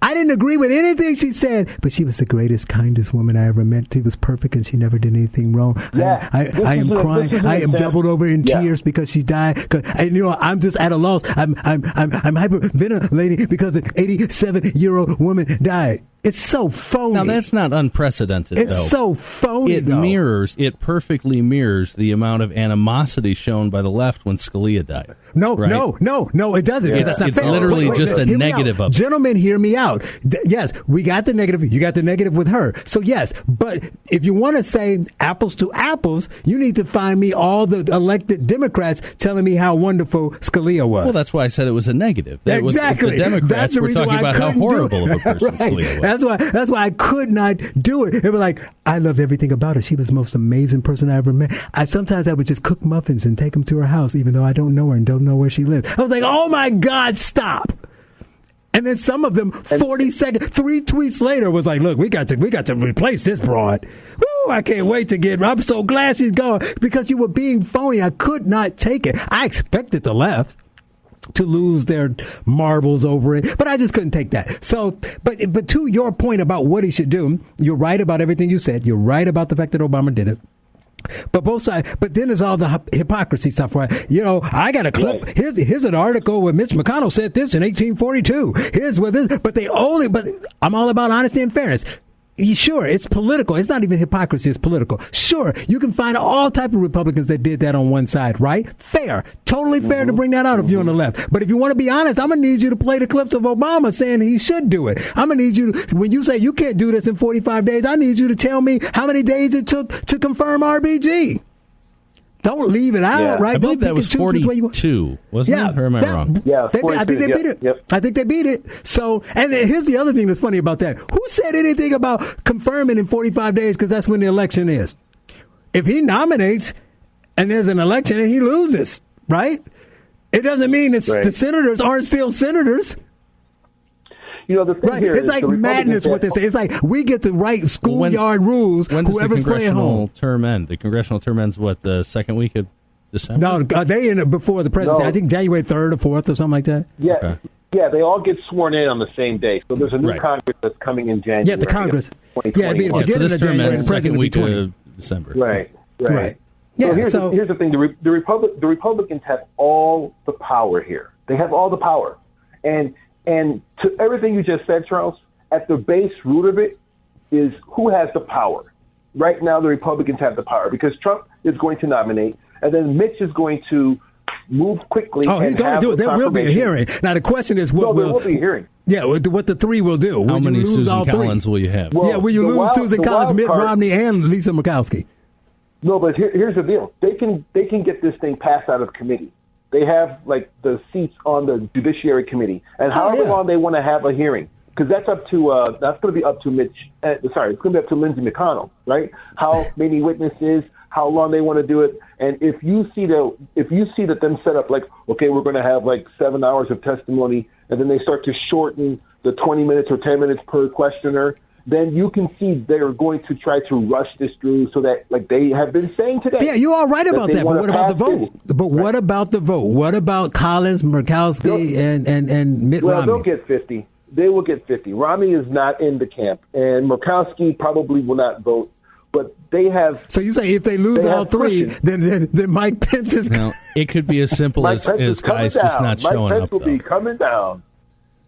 I didn't agree with anything she said, but she was the greatest, kindest woman I ever met. She was perfect and she never did anything wrong. Yeah, I, I, I am crying. I am doubled over in yeah. tears because she died. Cause, and you know, I'm just at a loss. I'm, I'm, I'm, I'm hyperventilating because an 87 year old woman died. It's so phony. Now that's not unprecedented. It's though. so phony. It though. mirrors. It perfectly mirrors the amount of animosity shown by the left when Scalia died. No, right? no, no, no. It doesn't. Yeah. It's, it's literally wait, wait, just wait, a negative of. It. Gentlemen, hear me out. yes, we got the negative. You got the negative with her. So yes, but if you want to say apples to apples, you need to find me all the elected Democrats telling me how wonderful Scalia was. Well, that's why I said it was a negative. That exactly. Was, the Democrats were talking about how horrible of a person right. Scalia was. That's why. That's why I could not do it. It was like I loved everything about her. She was the most amazing person I ever met. I sometimes I would just cook muffins and take them to her house, even though I don't know her and don't know where she lives. I was like, oh my god, stop. And then some of them, forty seconds, three tweets later, was like, "Look, we got to, we got to replace this broad. Woo, I can't wait to get. I'm so glad she's gone because you were being phony. I could not take it. I expected the left to lose their marbles over it. But I just couldn't take that. So, but but to your point about what he should do, you're right about everything you said. You're right about the fact that Obama did it. But both sides. But then there's all the hypocrisy stuff, right? You know, I got a clip. Right. Here's here's an article where Mitch McConnell said this in 1842. Here's what this. But they only. But I'm all about honesty and fairness sure it's political. It's not even hypocrisy it's political. Sure you can find all type of republicans that did that on one side right? Fair totally fair mm-hmm. to bring that out if you're on the left. But if you want to be honest i'm gonna need you to play the clips of obama saying he should do it. I'm gonna need you to, when you say you can't do this in 45 days i need you to tell me how many days it took to confirm rbg don't leave it out, yeah. right? I believe Don't that was forty-two, wasn't yeah, it? Or am I that, wrong? Yeah, they, I think they yep, beat it. Yep. I think they beat it. So, and here's the other thing that's funny about that: who said anything about confirming in forty-five days? Because that's when the election is. If he nominates and there's an election and he loses, right? It doesn't mean right. the senators aren't still senators. You know, the thing right. here it's like madness what they say. It's like we get to write schoolyard rules. When does whoever's the congressional playing term end? The congressional term ends what the second week of December. No, uh, they end before the presidency. No. I think January third or fourth or something like that. Yeah. Okay. Yeah, they all get sworn in on the same day. So there's a new right. Congress that's coming in January. Yeah, the Congress. Yeah, be yeah, so this term ends second week of December. Right. Right. right. Yeah, so here's, so, the, here's the thing: the, Re- the Republic, the Republicans have all the power here. They have all the power, and and to everything you just said, Charles, at the base root of it is who has the power. Right now, the Republicans have the power because Trump is going to nominate, and then Mitch is going to move quickly. Oh, he's going to do it. There will be a hearing. Now, the question is what no, will, there will be a hearing. Yeah, what the three will do. How will many Susan Collins will you have? Well, yeah, will you lose wild, Susan Collins, Mitt part, Romney, and Lisa Murkowski? No, but here, here's the deal: they can they can get this thing passed out of committee. They have like the seats on the Judiciary Committee, and oh, however oh, yeah. long they want to have a hearing, because that's up to uh, that's going to be up to Mitch. Uh, sorry, it's going to be up to Lindsey McConnell, right? How many witnesses? How long they want to do it? And if you see that if you see that them set up like okay, we're going to have like seven hours of testimony, and then they start to shorten the 20 minutes or 10 minutes per questioner, then you can see they're going to try to rush this through so that, like they have been saying today. Yeah, you are right about that. that but what about the vote? It. But what about the vote? What about Collins, Murkowski, and, and, and Mitt well, Romney? Well, they'll get 50. They will get 50. Romney is not in the camp, and Murkowski probably will not vote. But they have. So you say if they lose they all three, then, then, then Mike Pence is. Now, it could be as simple as, as guys down. just not Mike showing Pence up. will though. be coming down.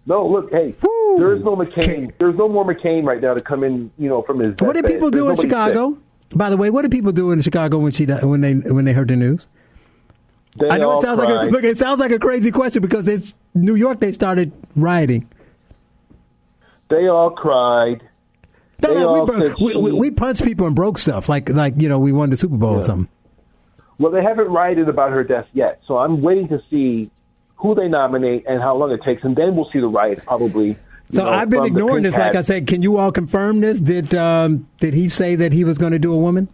No, look, hey, Woo. there is no McCain. There's no more McCain right now to come in, you know, from his. What did people do in Chicago? Sick. By the way, what did people do in Chicago when she when they when they heard the news? They I know it sounds cried. like a, look. It sounds like a crazy question because it's New York. They started rioting. They all cried. No, they no, we, we, we, we, punched people and broke stuff like like you know we won the Super Bowl yeah. or something. Well, they haven't rioted about her death yet, so I'm waiting to see who they nominate and how long it takes, and then we'll see the riots probably. So know, I've been ignoring this. Like. I said, can you all confirm this? Did um, did he say that he was going to do a woman?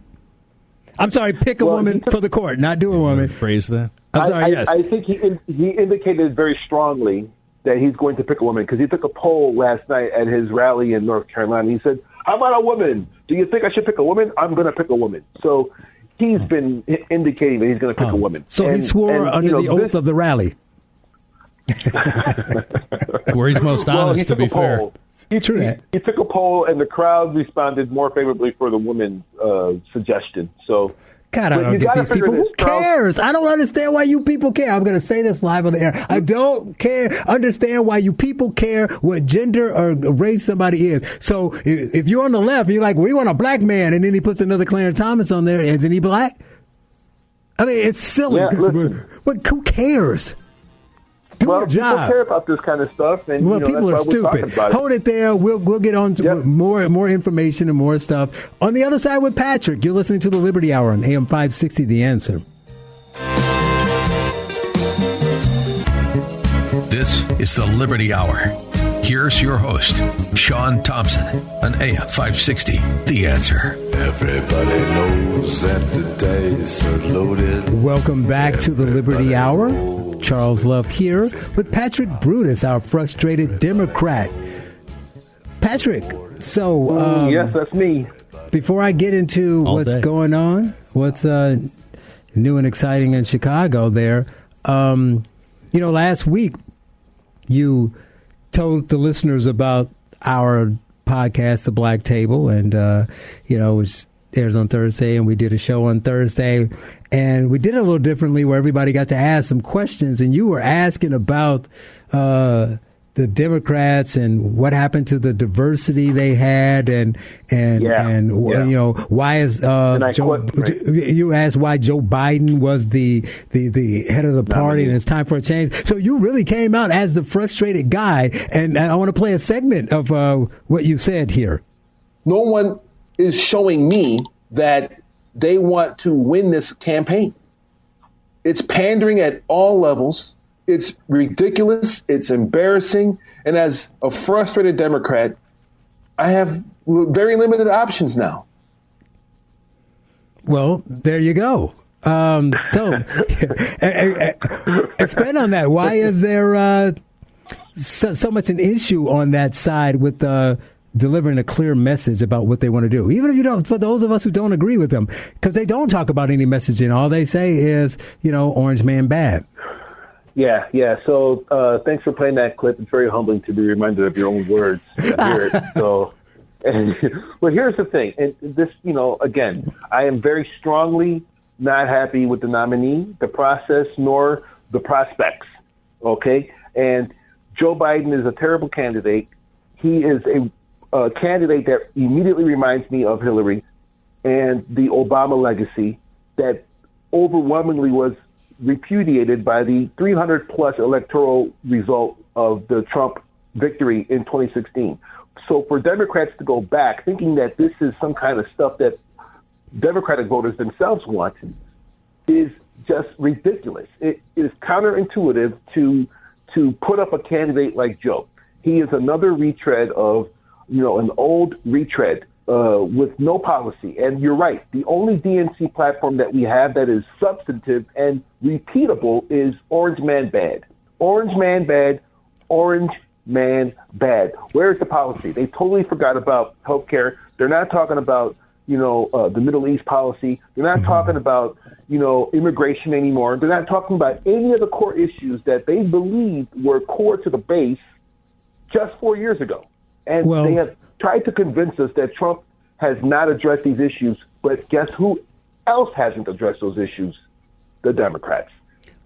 I'm sorry, pick a Well, woman he- for the court, not do a woman. Phrase that. I'm sorry. I, yes. I, I think he in, he indicated very strongly that he's going to pick a woman because he took a poll last night at his rally in North Carolina. He said, "How about a woman? Do you think I should pick a woman? I'm going to pick a woman." So he's been indicating that he's going to pick a woman. Oh. so he swore and, under you know, the oath this- of the rally. Where he's most well, he honest, to be fair. poll. He, True he- that. he took a poll, and the crowd responded more favorably for the woman's uh, suggestion. So, God, I don't you get these people. this, Who Charles. cares? I don't understand why you people care. I'm going to say this live on the air. I don't care. Understand why you people care what gender or race somebody is. So i- if you're on the left, you're like, we want a black man, and then he puts another Clarence Thomas on there. Isn't he black? I mean, it's silly. Yeah, but, but who cares? Do well, your people job. care about this kind of stuff, and Well, you know, people are that's we're talking stupid. about it. Hold it there. We'll we'll get on to Yep. more more information and more stuff on the other side with Patrick. You're listening to the Liberty Hour on AM 560. The Answer. This is the Liberty Hour. Here's your host, Sean Thompson, on AM 560. The answer. Everybody knows that the dice are loaded. Welcome back to the Liberty Hour. Charles Love here with Patrick Brutus, our frustrated Democrat. Patrick, so um, yes, that's me. before I get into All what's day. going on, what's uh, new and exciting in Chicago, there, um, you know, last week you told the listeners about our podcast, The Black Table, and uh, you know, it was airs on Thursday, and we did a show on Thursday, and we did it a little differently, where everybody got to ask some questions, and you were asking about. Uh, the Democrats and what happened to the diversity they had, and and Yeah, and yeah. you know why is uh, Joe? quote- right. You asked why Joe Biden was the the, the head of the party, and it's time for a change. So you really came out as the frustrated guy, and I want to play a segment of uh, what you said here. no one is showing me that they want to win this campaign. It's pandering at all levels. It's ridiculous. It's embarrassing. And as a frustrated Democrat, I have very limited options now. Well, there you go. Um, so, expand on that. Why is there uh, so, so much an issue on that side with uh, delivering a clear message about what they want to do? Even if you don't, for those of us who don't agree with them, because they don't talk about any messaging. All they say is, you know, Orange Man bad. Yeah, yeah. So uh, thanks for playing that clip. It's very humbling to be reminded of your own words. to hear it. So, and, well, here's the thing. And this, you know, again, I am very strongly not happy with the nominee, the process, nor the prospects. Okay, and Joe Biden is a terrible candidate. He is a, a candidate that immediately reminds me of Hillary and the Obama legacy that overwhelmingly was repudiated by the 300 plus electoral result of the Trump victory in 2016. So for Democrats to go back thinking that this is some kind of stuff that Democratic voters themselves want is just ridiculous. It is counterintuitive to to put up a candidate like Joe. He is another retread of, you know, an old retread uh, with no policy. And you're right. The only DNC platform that we have that is substantive and repeatable is Orange Man Bad. Orange Man Bad. Orange Man Bad. Where's the policy? They totally forgot about healthcare. They're not talking about you know, uh, the Middle East policy. They're not talking about, you know, immigration anymore. They're not talking about any of the core issues that they believed were core to the base just four years ago. And Well- they have tried to convince us that Trump has not addressed these issues. But guess who else hasn't addressed those issues? The Democrats.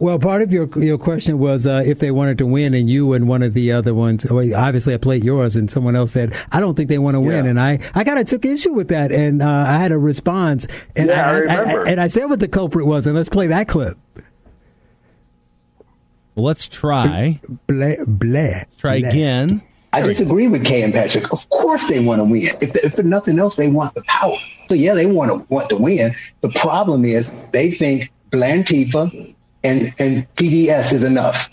Well, part of your your question was uh, if they wanted to win, and you and one of the other ones. Well, obviously, I played yours, and someone else said, "I don't think they want to win," and I I kind of took issue with that, and uh, I had a response, and Yeah, I I, remember. and I said what the culprit was, and let's play that clip. Well, let's try. Blah blah. Try blah. again. I disagree with Kay and Patrick. Of course they want to win. If, if for nothing else, they want the power. So yeah, they want to want to win. The problem is they think Blantifa and, and TDS is enough,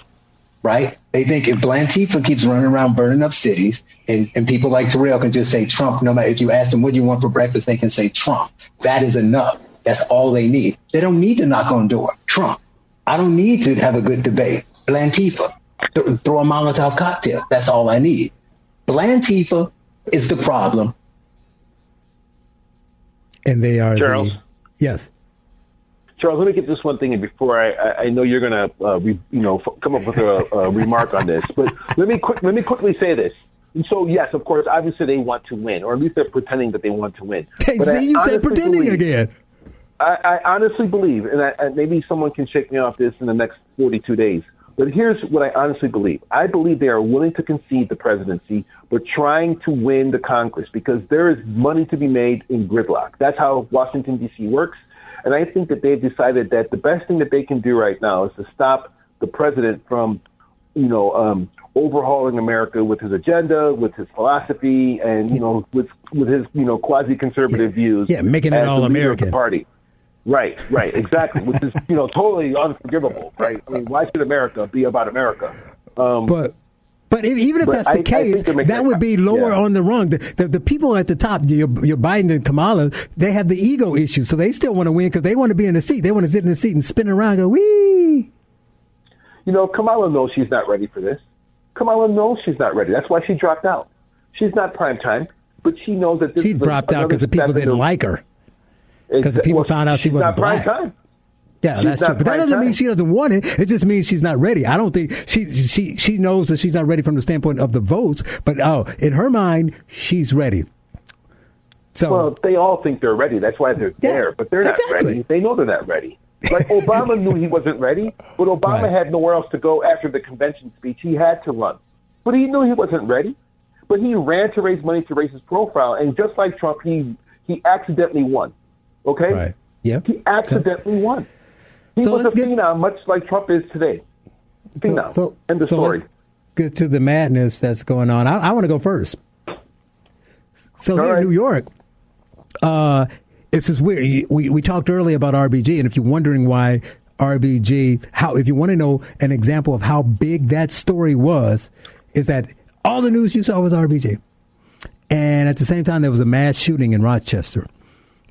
right? They think if Blantifa keeps running around burning up cities and, and people like Terrell can just say Trump, no matter if you ask them what do you want for breakfast, they can say Trump. That is enough. That's all they need. They don't need to knock on door. Trump. I don't need to have a good debate. Blantifa. Th- throw a Molotov cocktail. That's all I need. Blantifa is the problem. And they are Charles. The, yes. Charles, let me get this one thing in before I, I, I know you're going to, uh, re, you know, f- come up with a, a remark on this. But let me quick, let me quickly say this. And so, yes, of course, obviously they want to win, or at least they're pretending that they want to win. Hey, But see, I you say honestly pretending believe- again. I, I honestly believe, and, I, and maybe someone can shake me off this in the next 42 days. But here's what I honestly believe. I believe they are willing to concede the presidency, but trying to win the Congress because there is money to be made in gridlock. That's how Washington, D.C. works. And I think that they've decided that the best thing that they can do right now is to stop the president from, you know, um, overhauling America with his agenda, with his philosophy, and you know, with with his you know quasi-conservative views. Yeah, making it all American. party. Right, right, exactly. Which is you know totally unforgivable, right? I mean, why should America be about America? Um, but but if, even if but that's the I case, they're that would be lower yeah. on the rung. The, the, the people at the top, your, your Biden and Kamala, they have the ego issue, so they still want to win because they want to be in the seat. They want to sit in the seat and spin around, and go wee. You know, Kamala knows she's not ready for this. Kamala knows she's not ready. That's why she dropped out. She's not prime time, but she knows that this She is a- dropped out because the people didn't like her. Because the people well, found out she wasn't black. time. Yeah, She's that's true. But that doesn't mean she doesn't want it. It just means she's not ready. I don't think she she she knows that she's not ready from the standpoint of the votes. But oh, in her mind, she's ready. So Well, they all think they're ready. That's why they're there, but they're not exactly. ready. They know they're not ready. Like Obama knew he wasn't ready, but Obama Right. had nowhere else to go after the convention speech. He had to run, but he knew he wasn't ready. But he ran to raise money to raise his profile, and just like Trump, he he accidentally won. Okay, right. Yeah. he accidentally won. He So was a get- phenom, much like Trump is today. Phenom. so, End of so story. let's get to the madness that's going on. I, I want to go first. So All here right. in New York, uh, it's just weird. We we talked earlier about RBG, and if you're wondering why RBG, how if you want to know an example of how big that story was, is that all the news you saw was RBG, and at the same time there was a mass shooting in Rochester.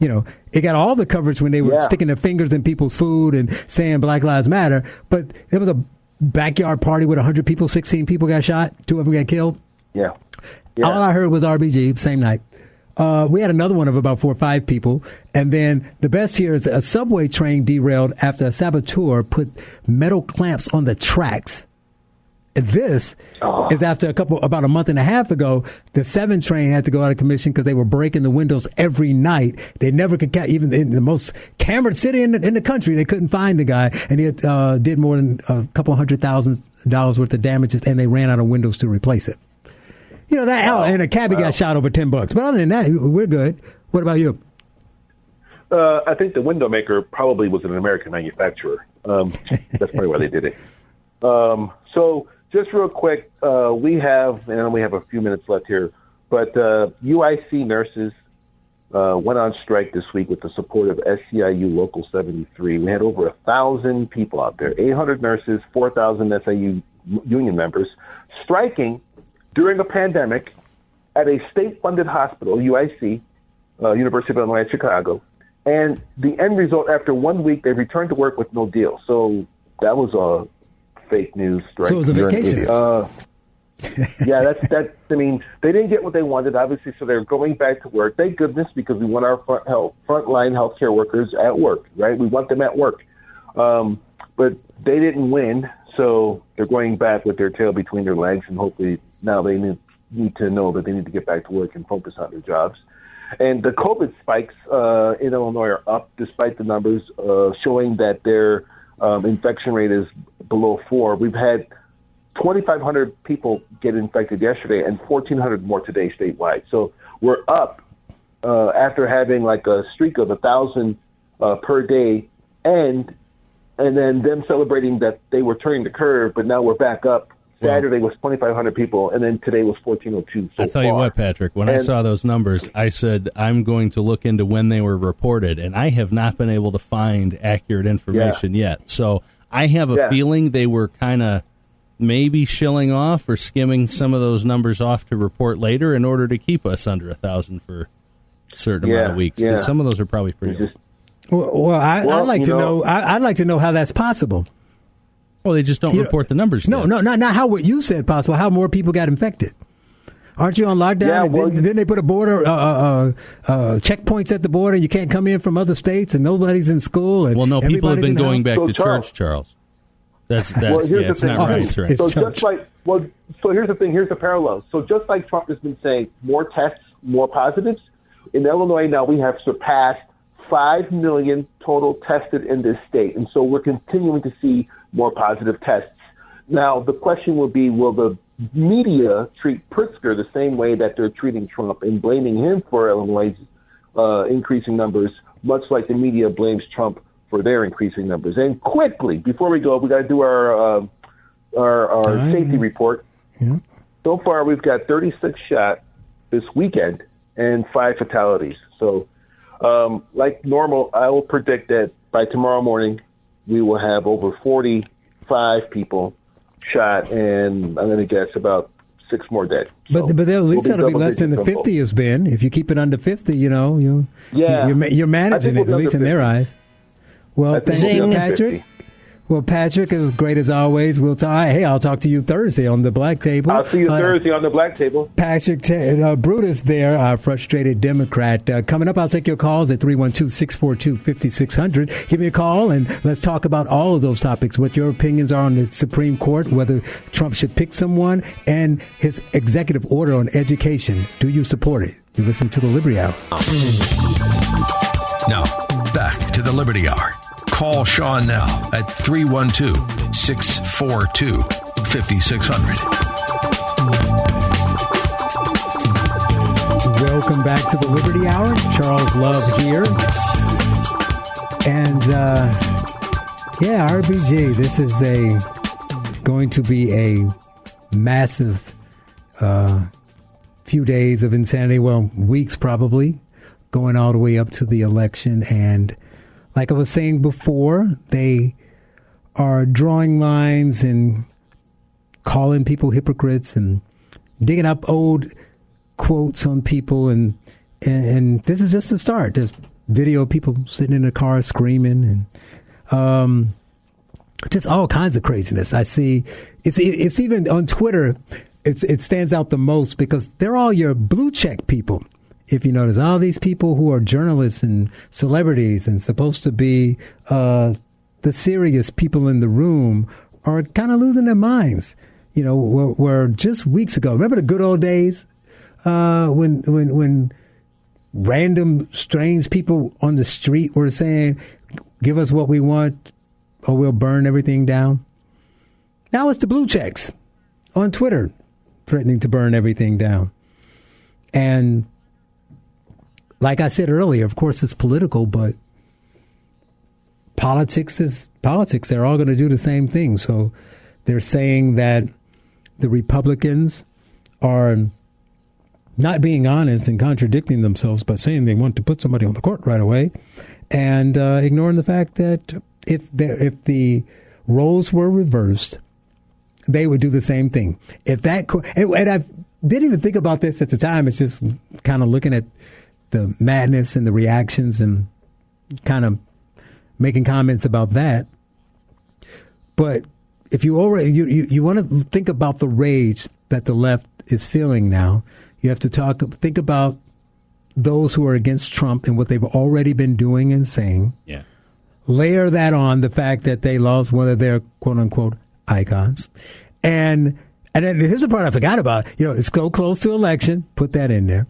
You know, it got all the coverage when they were Yeah. sticking their fingers in people's food and saying Black Lives Matter, but there was a backyard party with 100 people, 16 people got shot, two of them got killed. Yeah. All I heard was RBG, same night. Uh, we had another one of about four or five people. And then the best here is a subway train derailed after a saboteur put metal clamps on the tracks. This is after a couple, about a month and a half ago, the seven train had to go out of commission because they were breaking the windows every night. They never could catch, even in the most cambered city in the, in the country, they couldn't find the guy. And he had, uh, did more than a couple hundred thousand dollars worth of damages and they ran out of windows to replace it. You know that, oh, and a cabbie got shot over ten bucks. But other than that, we're good. What about you? Uh, I think the window maker probably was an American manufacturer. Um, that's probably why they did it. Um, so, just real quick, uh, we have, and we have a few minutes left here, but uh, UIC nurses uh, went on strike this week with the support of SEIU Local 73. We had over a thousand people out there, 800 nurses, 4,000 SEIU union members, striking during a pandemic at a state-funded hospital, UIC, uh, University of Illinois at Chicago. And the end result, after one week, they returned to work with no deal. So that was a fake news strike. So it was a vacation. Uh, yeah, that's that. I mean, they didn't get what they wanted, obviously, so they're going back to work. Thank goodness, because we want our front health, frontline healthcare workers at work, right? We want them at work. Um, but they didn't win, so they're going back with their tail between their legs, and hopefully now they need, need to know that they need to get back to work and focus on their jobs. And the COVID spikes uh, in Illinois are up despite the numbers uh, showing that their um, infection rate is below four. We've had 2,500 people get infected yesterday and 1,400 more today statewide. So we're up uh, after having like a streak of a thousand uh, per day, and and then them celebrating that they were turning the curve, but now we're back up Saturday was 2,500 people, and then today was 1,402. So I tell far. you what, Patrick, when and, I saw those numbers, I said I'm going to look into when they were reported, and I have not been able to find accurate information yeah. yet. So I have a yeah. feeling they were kind of maybe shilling off or skimming some of those numbers off to report later in order to keep us under a thousand for a certain yeah, amount of weeks. Yeah. Some of those are probably pretty. Just, well, well, I, would like to know. know I, would like to know how that's possible. Well, they just don't you report know, the numbers. No, yet. no, not not how what you said possible. How more people got infected. Aren't you on lockdown? Yeah, well, then, then, they put a border uh, uh, uh, checkpoints at the border. You can't come in from other states, and nobody's in school. And well, no, people have been going back so to Charles, church, Charles. That's that's well, yeah, it's not oh, right. It's, right. So just like well, so here's the thing. Here's the parallel. So just like Trump has been saying, more tests, more positives. In Illinois now, we have surpassed five million total tested in this state, and so we're continuing to see more positive tests. Now the question will be: Will the media treat Pritzker the same way that they're treating Trump and blaming him for Illinois' uh, increasing numbers, much like the media blames Trump for their increasing numbers. And quickly, before we go, we got to do our uh, our, our safety report. Yeah. So far, we've got 36 shot this weekend and five fatalities. So, um, like normal, I will predict that by tomorrow morning, we will have over 45 people shot, and I'm going to guess about six more dead. But so but at least we'll that'll be less than the 50 has been. If you keep it under 50, you know, you yeah, you're, you're managing we'll it at least in their eyes. Well, thank you, Patrick. Well, Patrick, it was great as always. We'll talk. Hey, I'll talk to you Thursday on the Black Table. I'll see you uh, Thursday on the Black Table. Patrick T- uh, Brutus, there, a frustrated Democrat. Uh, coming up, I'll take your calls at 312-642-5600. Give me a call and let's talk about all of those topics. What your opinions are on the Supreme Court, whether Trump should pick someone, and his executive order on education. Do you support it? You listen to the Liberty Hour. Now, back to the Liberty Hour. Call Sean now at 312 642 5600. Welcome back to the Liberty Hour. Charles Love here. And uh, yeah, RBG, this is a going to be a massive uh, few days of insanity. Well, weeks probably, going all the way up to the election. And like I was saying before, they are drawing lines and calling people hypocrites and digging up old quotes on people and and, and this is just the start. There's video of people sitting in a car screaming and um, just all kinds of craziness. I see it's it's even on Twitter. It's it stands out the most because they're all your blue check people if you notice, all these people who are journalists and celebrities and supposed to be uh, the serious people in the room are kind of losing their minds. You know, where, where, just weeks ago, remember the good old days uh, when when when random strange people on the street were saying, "Give us what we want, or we'll burn everything down." Now it's the blue checks on Twitter threatening to burn everything down, and like I said earlier, of course it's political, but politics is politics. They're all going to do the same thing. So they're saying that the Republicans are not being honest and contradicting themselves by saying they want to put somebody on the court right away, and uh, ignoring the fact that if the, if the roles were reversed, they would do the same thing. If that and, and I didn't even think about this at the time. It's just kind of looking at the madness and the reactions and kind of making comments about that. But if you already you, you, you want to think about the rage that the left is feeling now, you have to talk think about those who are against Trump and what they've already been doing and saying. Yeah. Layer that on the fact that they lost one of their quote unquote icons. And and then here's the part I forgot about. You know, it's so close to election. Put that in there.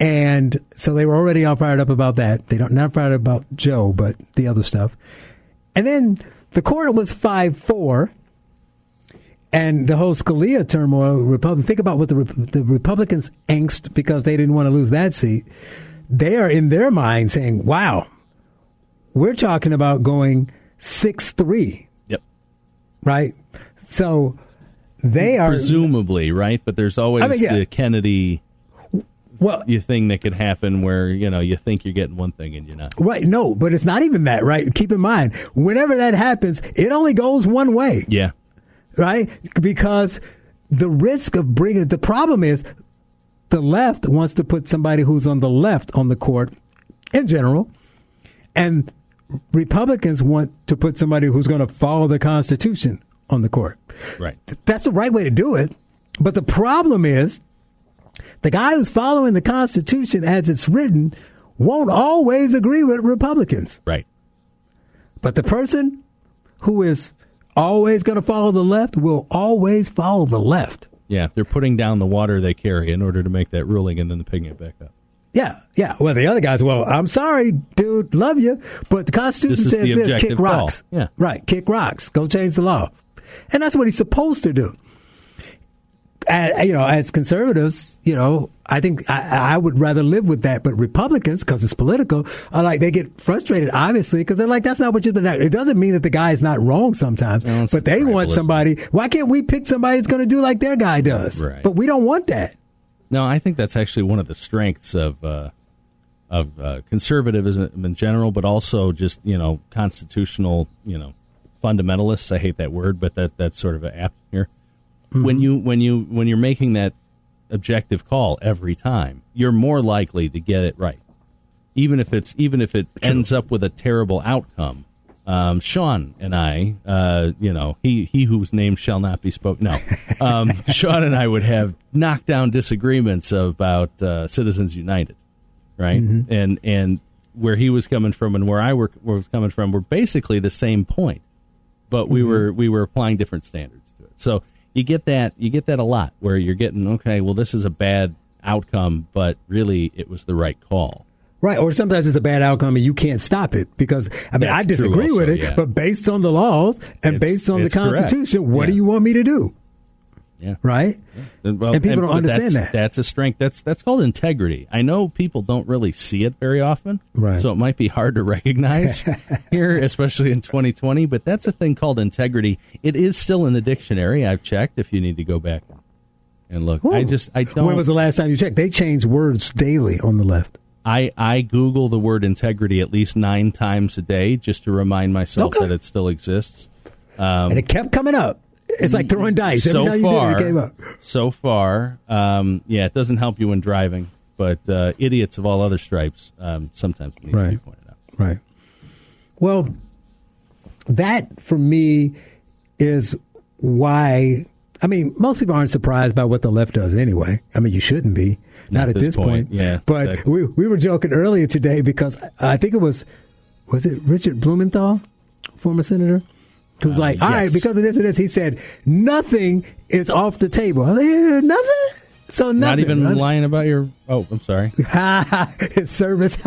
And so they were already all fired up about that. They don't not fired up about Joe, but the other stuff. And then the court was five four, and the whole Scalia turmoil. Republic. Think about what the the Republicans angst because they didn't want to lose that seat. They are in their mind saying, "Wow, we're talking about going six three. Yep. Right. So they are presumably right, but there's always I mean, yeah. the Kennedy well, you thing that could happen where you know you think you're getting one thing and you're not. Right. No, but it's not even that. Right. Keep in mind, whenever that happens, it only goes one way. Yeah. Right. Because the risk of bringing the problem is the left wants to put somebody who's on the left on the court in general, and Republicans want to put somebody who's going to follow the Constitution on the court. Right. That's the right way to do it. But the problem is the guy who's following the Constitution as it's written won't always agree with Republicans. Right. But the person who is always going to follow the left will always follow the left. Yeah, they're putting down the water they carry in order to make that ruling and then picking it back up. Yeah, yeah. Well, the other guys, well, I'm sorry, dude, love you, but the Constitution says the this: kick rocks. Call. Yeah, right. Kick rocks. Go change the law, and that's what he's supposed to do you know, as conservatives, you know, I think I, I, would rather live with that. But Republicans, because it's political, are like they get frustrated, obviously, because they're like, that's not what you've been. It doesn't mean that the guy is not wrong sometimes, no, but they want somebody. Why can't we pick somebody that's going to do like their guy does? Right. But we don't want that. No, I think that's actually one of the strengths of uh, of uh, conservatism in general, but also just you know constitutional, you know, fundamentalists. I hate that word, but that that's sort of apt here mm-hmm. when you when you when you're making that objective call every time, you're more likely to get it right, even if it's even if it ends up with a terrible outcome. Um, Sean and I, uh, you know, he he whose name shall not be spoken. No, um, Sean and I would have knockdown disagreements about uh, Citizens United, right? Mm-hmm. And and where he was coming from and where I were, was coming from were basically the same point, but we mm-hmm. were we were applying different standards to it. So you get that you get that a lot where you're getting okay well this is a bad outcome but really it was the right call Right, or sometimes it's a bad outcome and you can't stop it because I mean That's I disagree also, with it, yeah. but based on the laws and it's, based on the Constitution, correct. what yeah. do you want me to do? Yeah. Right. Yeah. Well, and people and, don't understand that's, that. That's a strength. That's that's called integrity. I know people don't really see it very often, right? So it might be hard to recognize here, especially in 2020. But that's a thing called integrity. It is still in the dictionary. I've checked. If you need to go back and look, Ooh. I just I don't. When was the last time you checked? They change words daily on the left. I, I Google the word integrity at least nine times a day just to remind myself okay. that it still exists. Um, and it kept coming up. It's like throwing dice. So Every far, it, it so far, um, yeah, it doesn't help you when driving, but uh, idiots of all other stripes um, sometimes need right. to be pointed out. Right. Well, that for me is why. I mean, most people aren't surprised by what the left does anyway. I mean, you shouldn't be. Not, not at this, this point. point. Yeah. But exactly. we we were joking earlier today because I think it was was it Richard Blumenthal, former senator who's uh, like, all yes. right, because of this and this, he said, nothing is off the table. Like, nothing? So nothing. Not even lying about your. Oh, I'm sorry. His service,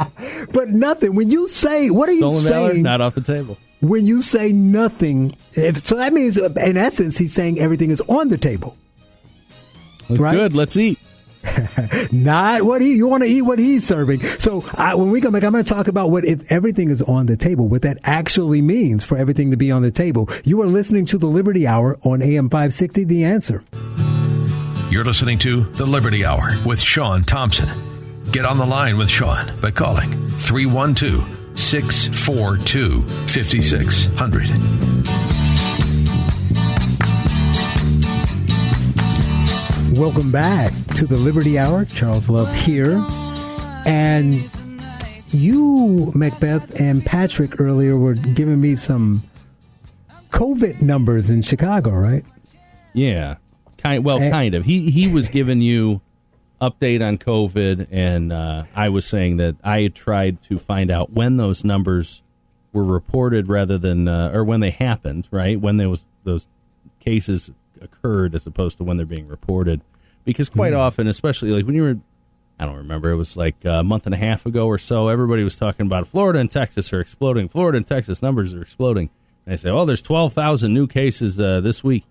but nothing. When you say, what are Stolen you saying? Valor, not off the table. When you say nothing, if, so that means, in essence, he's saying everything is on the table. Looks right? Good. Let's eat. Not what he you want to eat what he's serving. So I, when we come back, I'm going to talk about what if everything is on the table, what that actually means for everything to be on the table. You are listening to the Liberty Hour on AM 560. The answer. You're listening to the Liberty Hour with Sean Thompson. Get on the line with Sean by calling 312 642 5600. Welcome back to the Liberty Hour. Charles Love here. And you, Macbeth, and Patrick earlier were giving me some COVID numbers in Chicago, right? Yeah. Kind well, and, kind of. He he was giving you update on COVID, and uh, I was saying that I had tried to find out when those numbers were reported rather than uh, or when they happened, right? When there was those cases occurred as opposed to when they're being reported. Because quite mm. often, especially like when you were, I don't remember, it was like a month and a half ago or so, everybody was talking about Florida and Texas are exploding. Florida and Texas numbers are exploding. And they say, oh, there's 12,000 new cases uh, this week.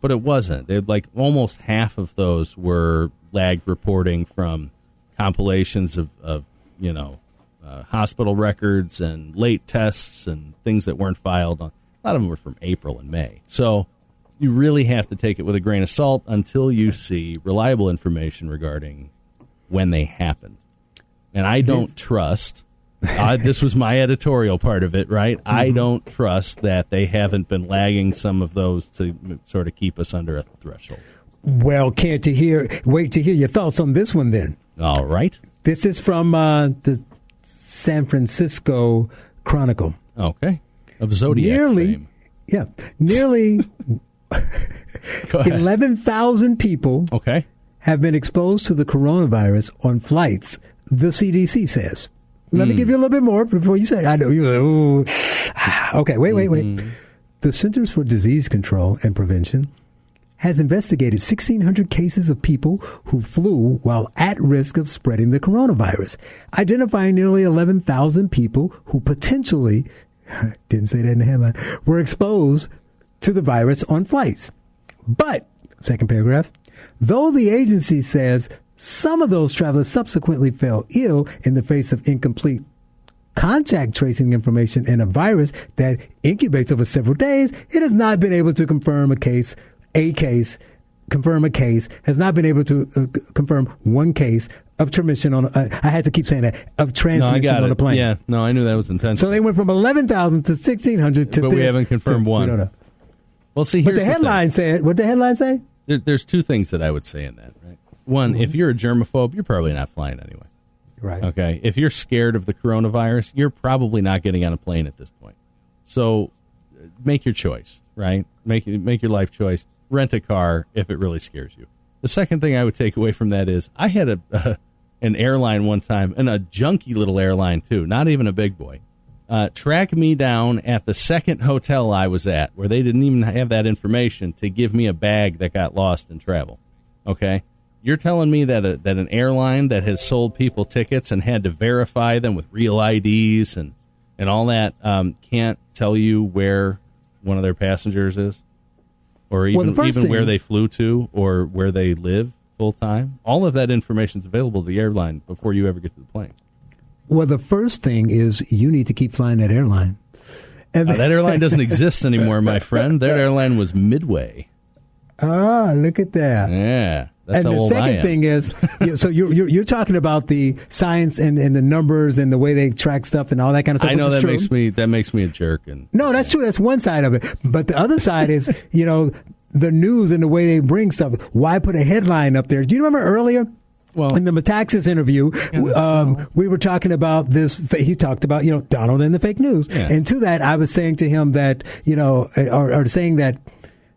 But it wasn't. They like almost half of those were lagged reporting from compilations of, of you know, uh, hospital records and late tests and things that weren't filed on. A lot of them were from April and May. So you really have to take it with a grain of salt until you see reliable information regarding when they happened. And I don't trust. Uh, this was my editorial part of it, right? Mm-hmm. I don't trust that they haven't been lagging some of those to sort of keep us under a threshold. Well, can't you hear? Wait to hear your thoughts on this one then. All right. This is from uh, the San Francisco Chronicle. Okay. Of Zodiac nearly, fame. Yeah. Nearly 11,000 people okay. have been exposed to the coronavirus on flights, the CDC says. Let mm. me hmm. give you a little bit more before you say, I know you. okay, wait, wait, wait. Mm-hmm. The Centers for Disease Control and Prevention has investigated 1,600 cases of people who flew while at risk of spreading the coronavirus, identifying nearly 11,000 people who potentially, didn't say that in the headline, were exposed to the virus on flights. But, second paragraph, though the agency says some of those travelers subsequently fell ill in the face of incomplete contact tracing information and a virus that incubates over several days, it has not been able to confirm a case a case, confirm a case, has not been able to uh, confirm one case of transmission on. Uh, I had to keep saying that of transmission no, on a plane. Yeah, no, I knew that was intentional. So they went from eleven thousand to sixteen hundred to. But this, we haven't confirmed to, one. We don't know. Well, see, but the headline the said. What the headline say? There, there's two things that I would say in that. Right. One, mm-hmm. if you're a germaphobe, you're probably not flying anyway. Right. Okay. If you're scared of the coronavirus, you're probably not getting on a plane at this point. So, make your choice. Right. Make make your life choice rent a car if it really scares you. The second thing I would take away from that is I had a uh, an airline one time and a junky little airline too, not even a big boy. Uh, track me down at the second hotel I was at, where they didn't even have that information to give me a bag that got lost in travel. Okay, you're telling me that a, that an airline that has sold people tickets and had to verify them with real IDs and and all that um, can't tell you where one of their passengers is? or even well, even thing, where they flew to or where they live full time. All of that information is available to the airline before you ever get to the plane. Well, the first thing is you need to keep flying that airline. Uh, that airline doesn't exist anymore, my friend. That airline was Midway. Ah, look at that. Yeah. That's and the second thing is, so you're, you're, you're talking about the science and, and the numbers and the way they track stuff and all that kind of stuff. I know that true. makes me that makes me a jerk. And no, that's true. That's one side of it. But the other side is, you know, the news and the way they bring stuff. Why put a headline up there? Do you remember earlier? Well, in the Metaxas interview, um, we were talking about this. He talked about you know Donald and the fake news, yeah. and to that, I was saying to him that you know, or, or saying that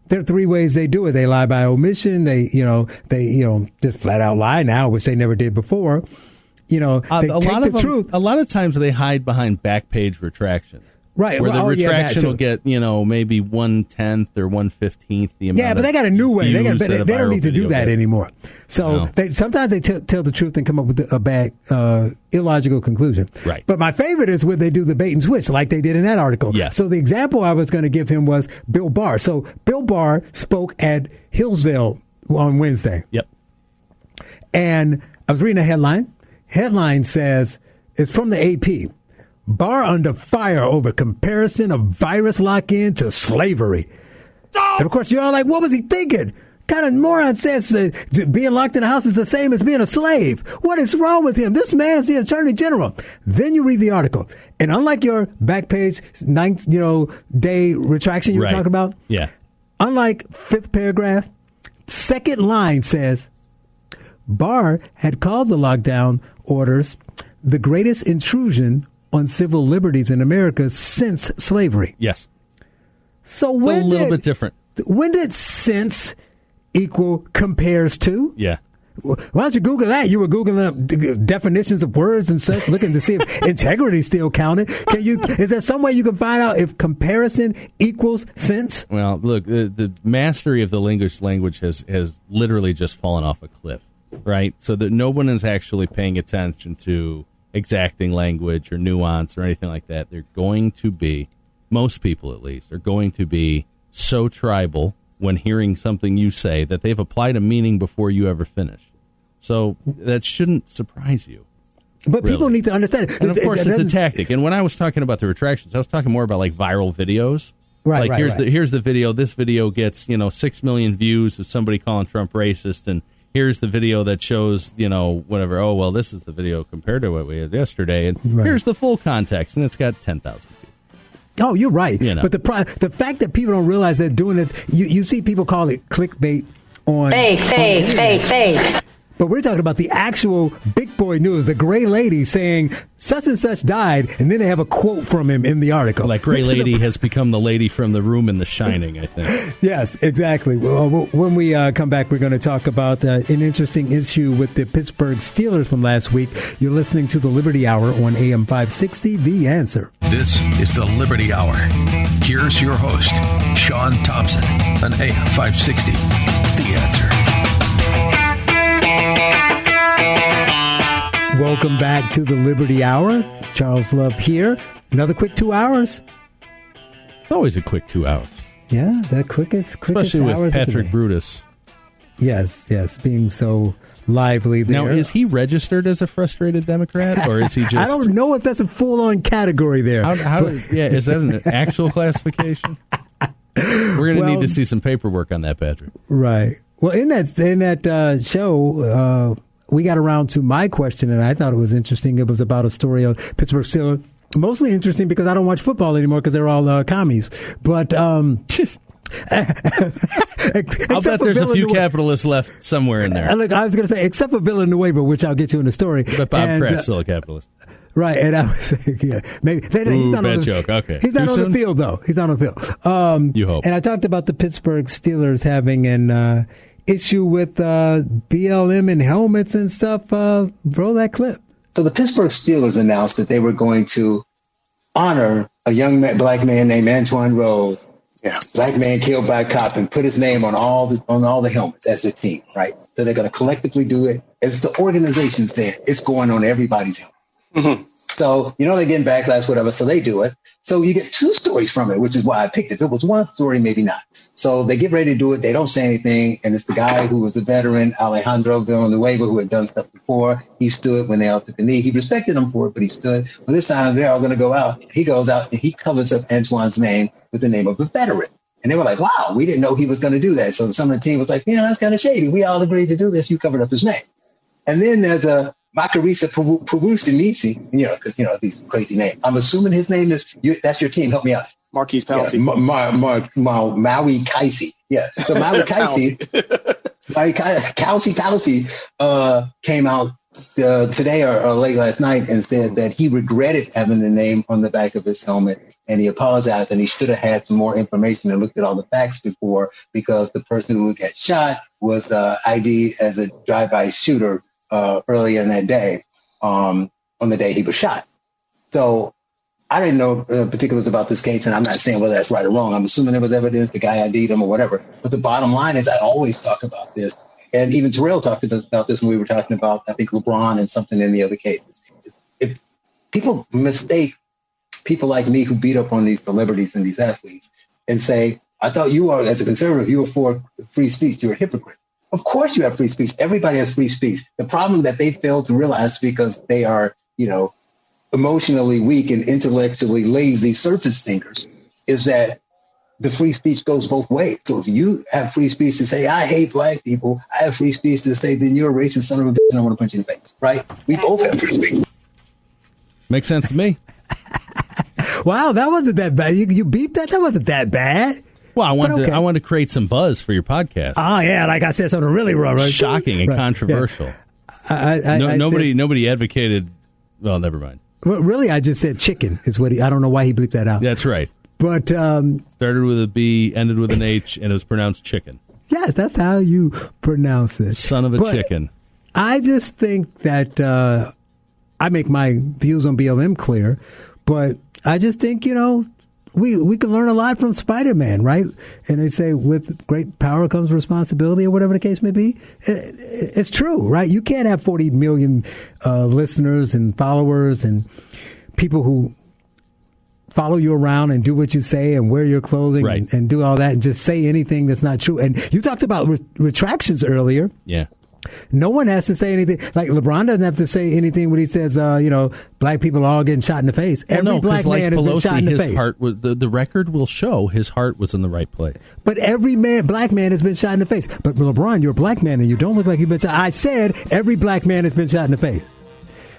there are three ways they do it. They lie by omission. They, you know, they, you know, just flat out lie now, which they never did before. You know, uh, they uh, a take lot the of them, truth. A lot of times they hide behind back page retractions. Right, where well, the oh, retraction yeah, will get you know maybe one tenth or one fifteenth the amount. Yeah, but they got a new way. They got they, they don't need to do that gets. anymore. So no. they, sometimes they t- tell the truth and come up with a bad, uh, illogical conclusion. Right. But my favorite is when they do the bait and switch, like they did in that article. Yes. So the example I was going to give him was Bill Barr. So Bill Barr spoke at Hillsdale on Wednesday. Yep. And I was reading a headline. Headline says it's from the AP. Barr under fire over comparison of virus lock in to slavery. Oh! And of course, you're all like, what was he thinking? kind of moron says that being locked in a house is the same as being a slave? What is wrong with him? This man is the attorney general. Then you read the article, and unlike your back page ninth, you know, day retraction you were talking about, yeah. Unlike fifth paragraph, second line says Barr had called the lockdown orders the greatest intrusion on civil liberties in America since slavery. Yes. So it's when a little did, bit different. When did since equal compares to? Yeah. Why don't you Google that? You were Googling up definitions of words and such, looking to see if integrity still counted. Can you? Is there some way you can find out if comparison equals since? Well, look, the, the mastery of the English language has has literally just fallen off a cliff, right? So that no one is actually paying attention to exacting language or nuance or anything like that. They're going to be, most people at least, are going to be so tribal when hearing something you say that they've applied a meaning before you ever finish. So that shouldn't surprise you. But really. people need to understand. And of course, it's a tactic. And when I was talking about the retractions, I was talking more about like viral videos. Right, like right, here's right. the here's the video. This video gets you know six million views of somebody calling Trump racist, and here's the video that shows you know whatever. Oh well, this is the video compared to what we had yesterday, and Right. here's the full context, and it's got ten thousand views. Oh, you're right. You know. But the pri- the fact that people don't realize they're doing this, you, you see people call it clickbait on Fake, fake, internet. fake, fake. But we're talking about the actual big boy news, the gray lady saying such and such died, and then they have a quote from him in the article. Like Gray This is a- Lady has become the lady from the room in The Shining. I think. Yes, exactly. Well, when we uh, come back, we're going to talk about uh, an interesting issue with the Pittsburgh Steelers from last week. You're listening to the Liberty Hour on AM 560, The Answer. This is the Liberty Hour. Here's your host, Sean Thompson, on AM 560. The answer. Welcome back to the Liberty Hour. Charles Love here. Another quick two hours. It's always a quick two hours, Yeah, the quickest, quickest especially with Patrick. Brutus. Yes, yes, being so lively there. Now, is he registered as a frustrated Democrat, or is he just? I don't know if that's a full-on category there. How, how yeah, is that an actual classification? We're going to Well- need to see some paperwork on that, Patrick. Right. Well, in that in that uh, show, uh, we got around to my question, and I thought it was interesting. It was about a story of Pittsburgh Steelers. Mostly interesting because I don't watch football anymore because they're all uh, commies. But um, I'll bet there's a few capitalists left somewhere in there. Uh, Look, I was going to say, except for Villanueva, which I'll get to in the story. But Bob And, Kraft's uh, still a capitalist. Right, and I was saying, yeah, maybe they, he's Ooh, not on the, joke. Okay. he's not Too on soon? the field though. He's not on the field. Um, You hope. And I talked about the Pittsburgh Steelers having an uh, issue with uh, BLM and helmets and stuff. Uh, roll that clip. So the Pittsburgh Steelers announced that they were going to honor a young ma- black man named Antwon Rose. Yeah. Black man killed by a cop and put his name on all the on all the helmets as a team, right? So they're going to collectively do it. As the organization said, it's going on everybody's helmet. So, you know, they're getting backlash, whatever. So they do it. So you get two stories from it, which is why I picked it. If it was one story, maybe not. So they get ready to do it. They don't say anything. And it's the guy who was the veteran, Alejandro Villanueva, who had done stuff before. He stood when they all took a knee. He respected them for it, but he stood. Well, this time they're all going to go out. He goes out and he covers up Antwon's name with the name of a veteran. And they were like, wow, we didn't know he was going to do that. So some of the team was like, yeah, that's kind of shady. We all agreed to do this. You covered up his name. And then there's a Macarisa Pawusinisi, you know, because, you know, these crazy names. I'm assuming his name is, you, that's your team. Help me out. Maurkice Pouncey. Yeah, Ma- Ma- Ma- Ma- Maui Kaisi. Yeah. So Maui Kaisi, Maui Ka- Kelsey Palsy uh, came out uh, today or, or late last night and said that he regretted having the name on the back of his helmet and he apologized and he should have had some more information and looked at all the facts before because the person who got shot was uh, ID'd as a drive-by shooter uh, earlier in that day um, on the day he was shot. So I didn't know uh, particulars about this case, and I'm not saying whether that's right or wrong. I'm assuming there was evidence, the guy ID'd him or whatever. But the bottom line is, I always talk about this, and even Terrell talked about this when we were talking about, I think, LeBron and something in the other cases. If people mistake people like me who beat up on these celebrities and these athletes and say, I thought you are, as a conservative, you were for free speech, you're a hypocrite. Of course you have free speech. Everybody has free speech. The problem that they fail to realize because they are, you know, emotionally weak and intellectually lazy surface thinkers is that the free speech goes both ways. So if you have free speech to say, I hate black people, I have free speech to say, then you're a racist son of a bitch and I want to punch you in the face, right? We both have free speech. Makes sense to me. Wow, that wasn't that bad. You, you beeped that? That wasn't that bad. Well, I wanted okay. to, I wanted to create some buzz for your podcast. Oh, yeah, like I said something really wrong. Right? Shocking and Right, yeah. controversial. I, I, no, I nobody said- nobody advocated. Well, never mind. well, really, I just said chicken is what he, I don't know why he bleeped that out. That's right. But um, Started with a B, ended with an H, and it was pronounced chicken. yes, that's how you pronounce it. Son of a But chicken. I just think that uh, I make my views on BLM clear, but I just think you know we we can learn a lot from Spider Man, right? And they say with great power comes responsibility, or whatever the case may be. It, it- it's true, right? You can't have forty million uh, listeners and followers and people who follow you around and do what you say and wear your clothing and, and do all that and just say anything that's not true. And you talked about re- retractions earlier. Yeah. No one has to say anything. Like LeBron doesn't have to say anything when he says, uh, you know, black people are all getting shot in the face. Well, Every no, black like man Pelosi, has been shot in the his face. heart was the, the record will show his heart was in the right place. But every man, black man, has been shot in the face. But LeBron, you're a black man and you don't look like you've been shot. I said every black man has been shot in the face.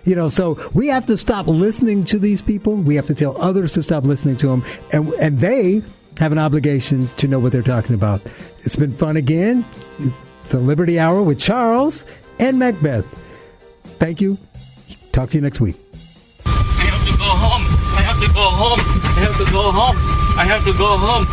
You know, so we have to stop listening to these people. We have to tell others to stop listening to them, and and they have an obligation to know what they're talking about. It's been fun again. A Liberty Hour with Charles and Macbeth. Thank you. Talk to you next week. I have to go home. I have to go home. I have to go home. I have to go home.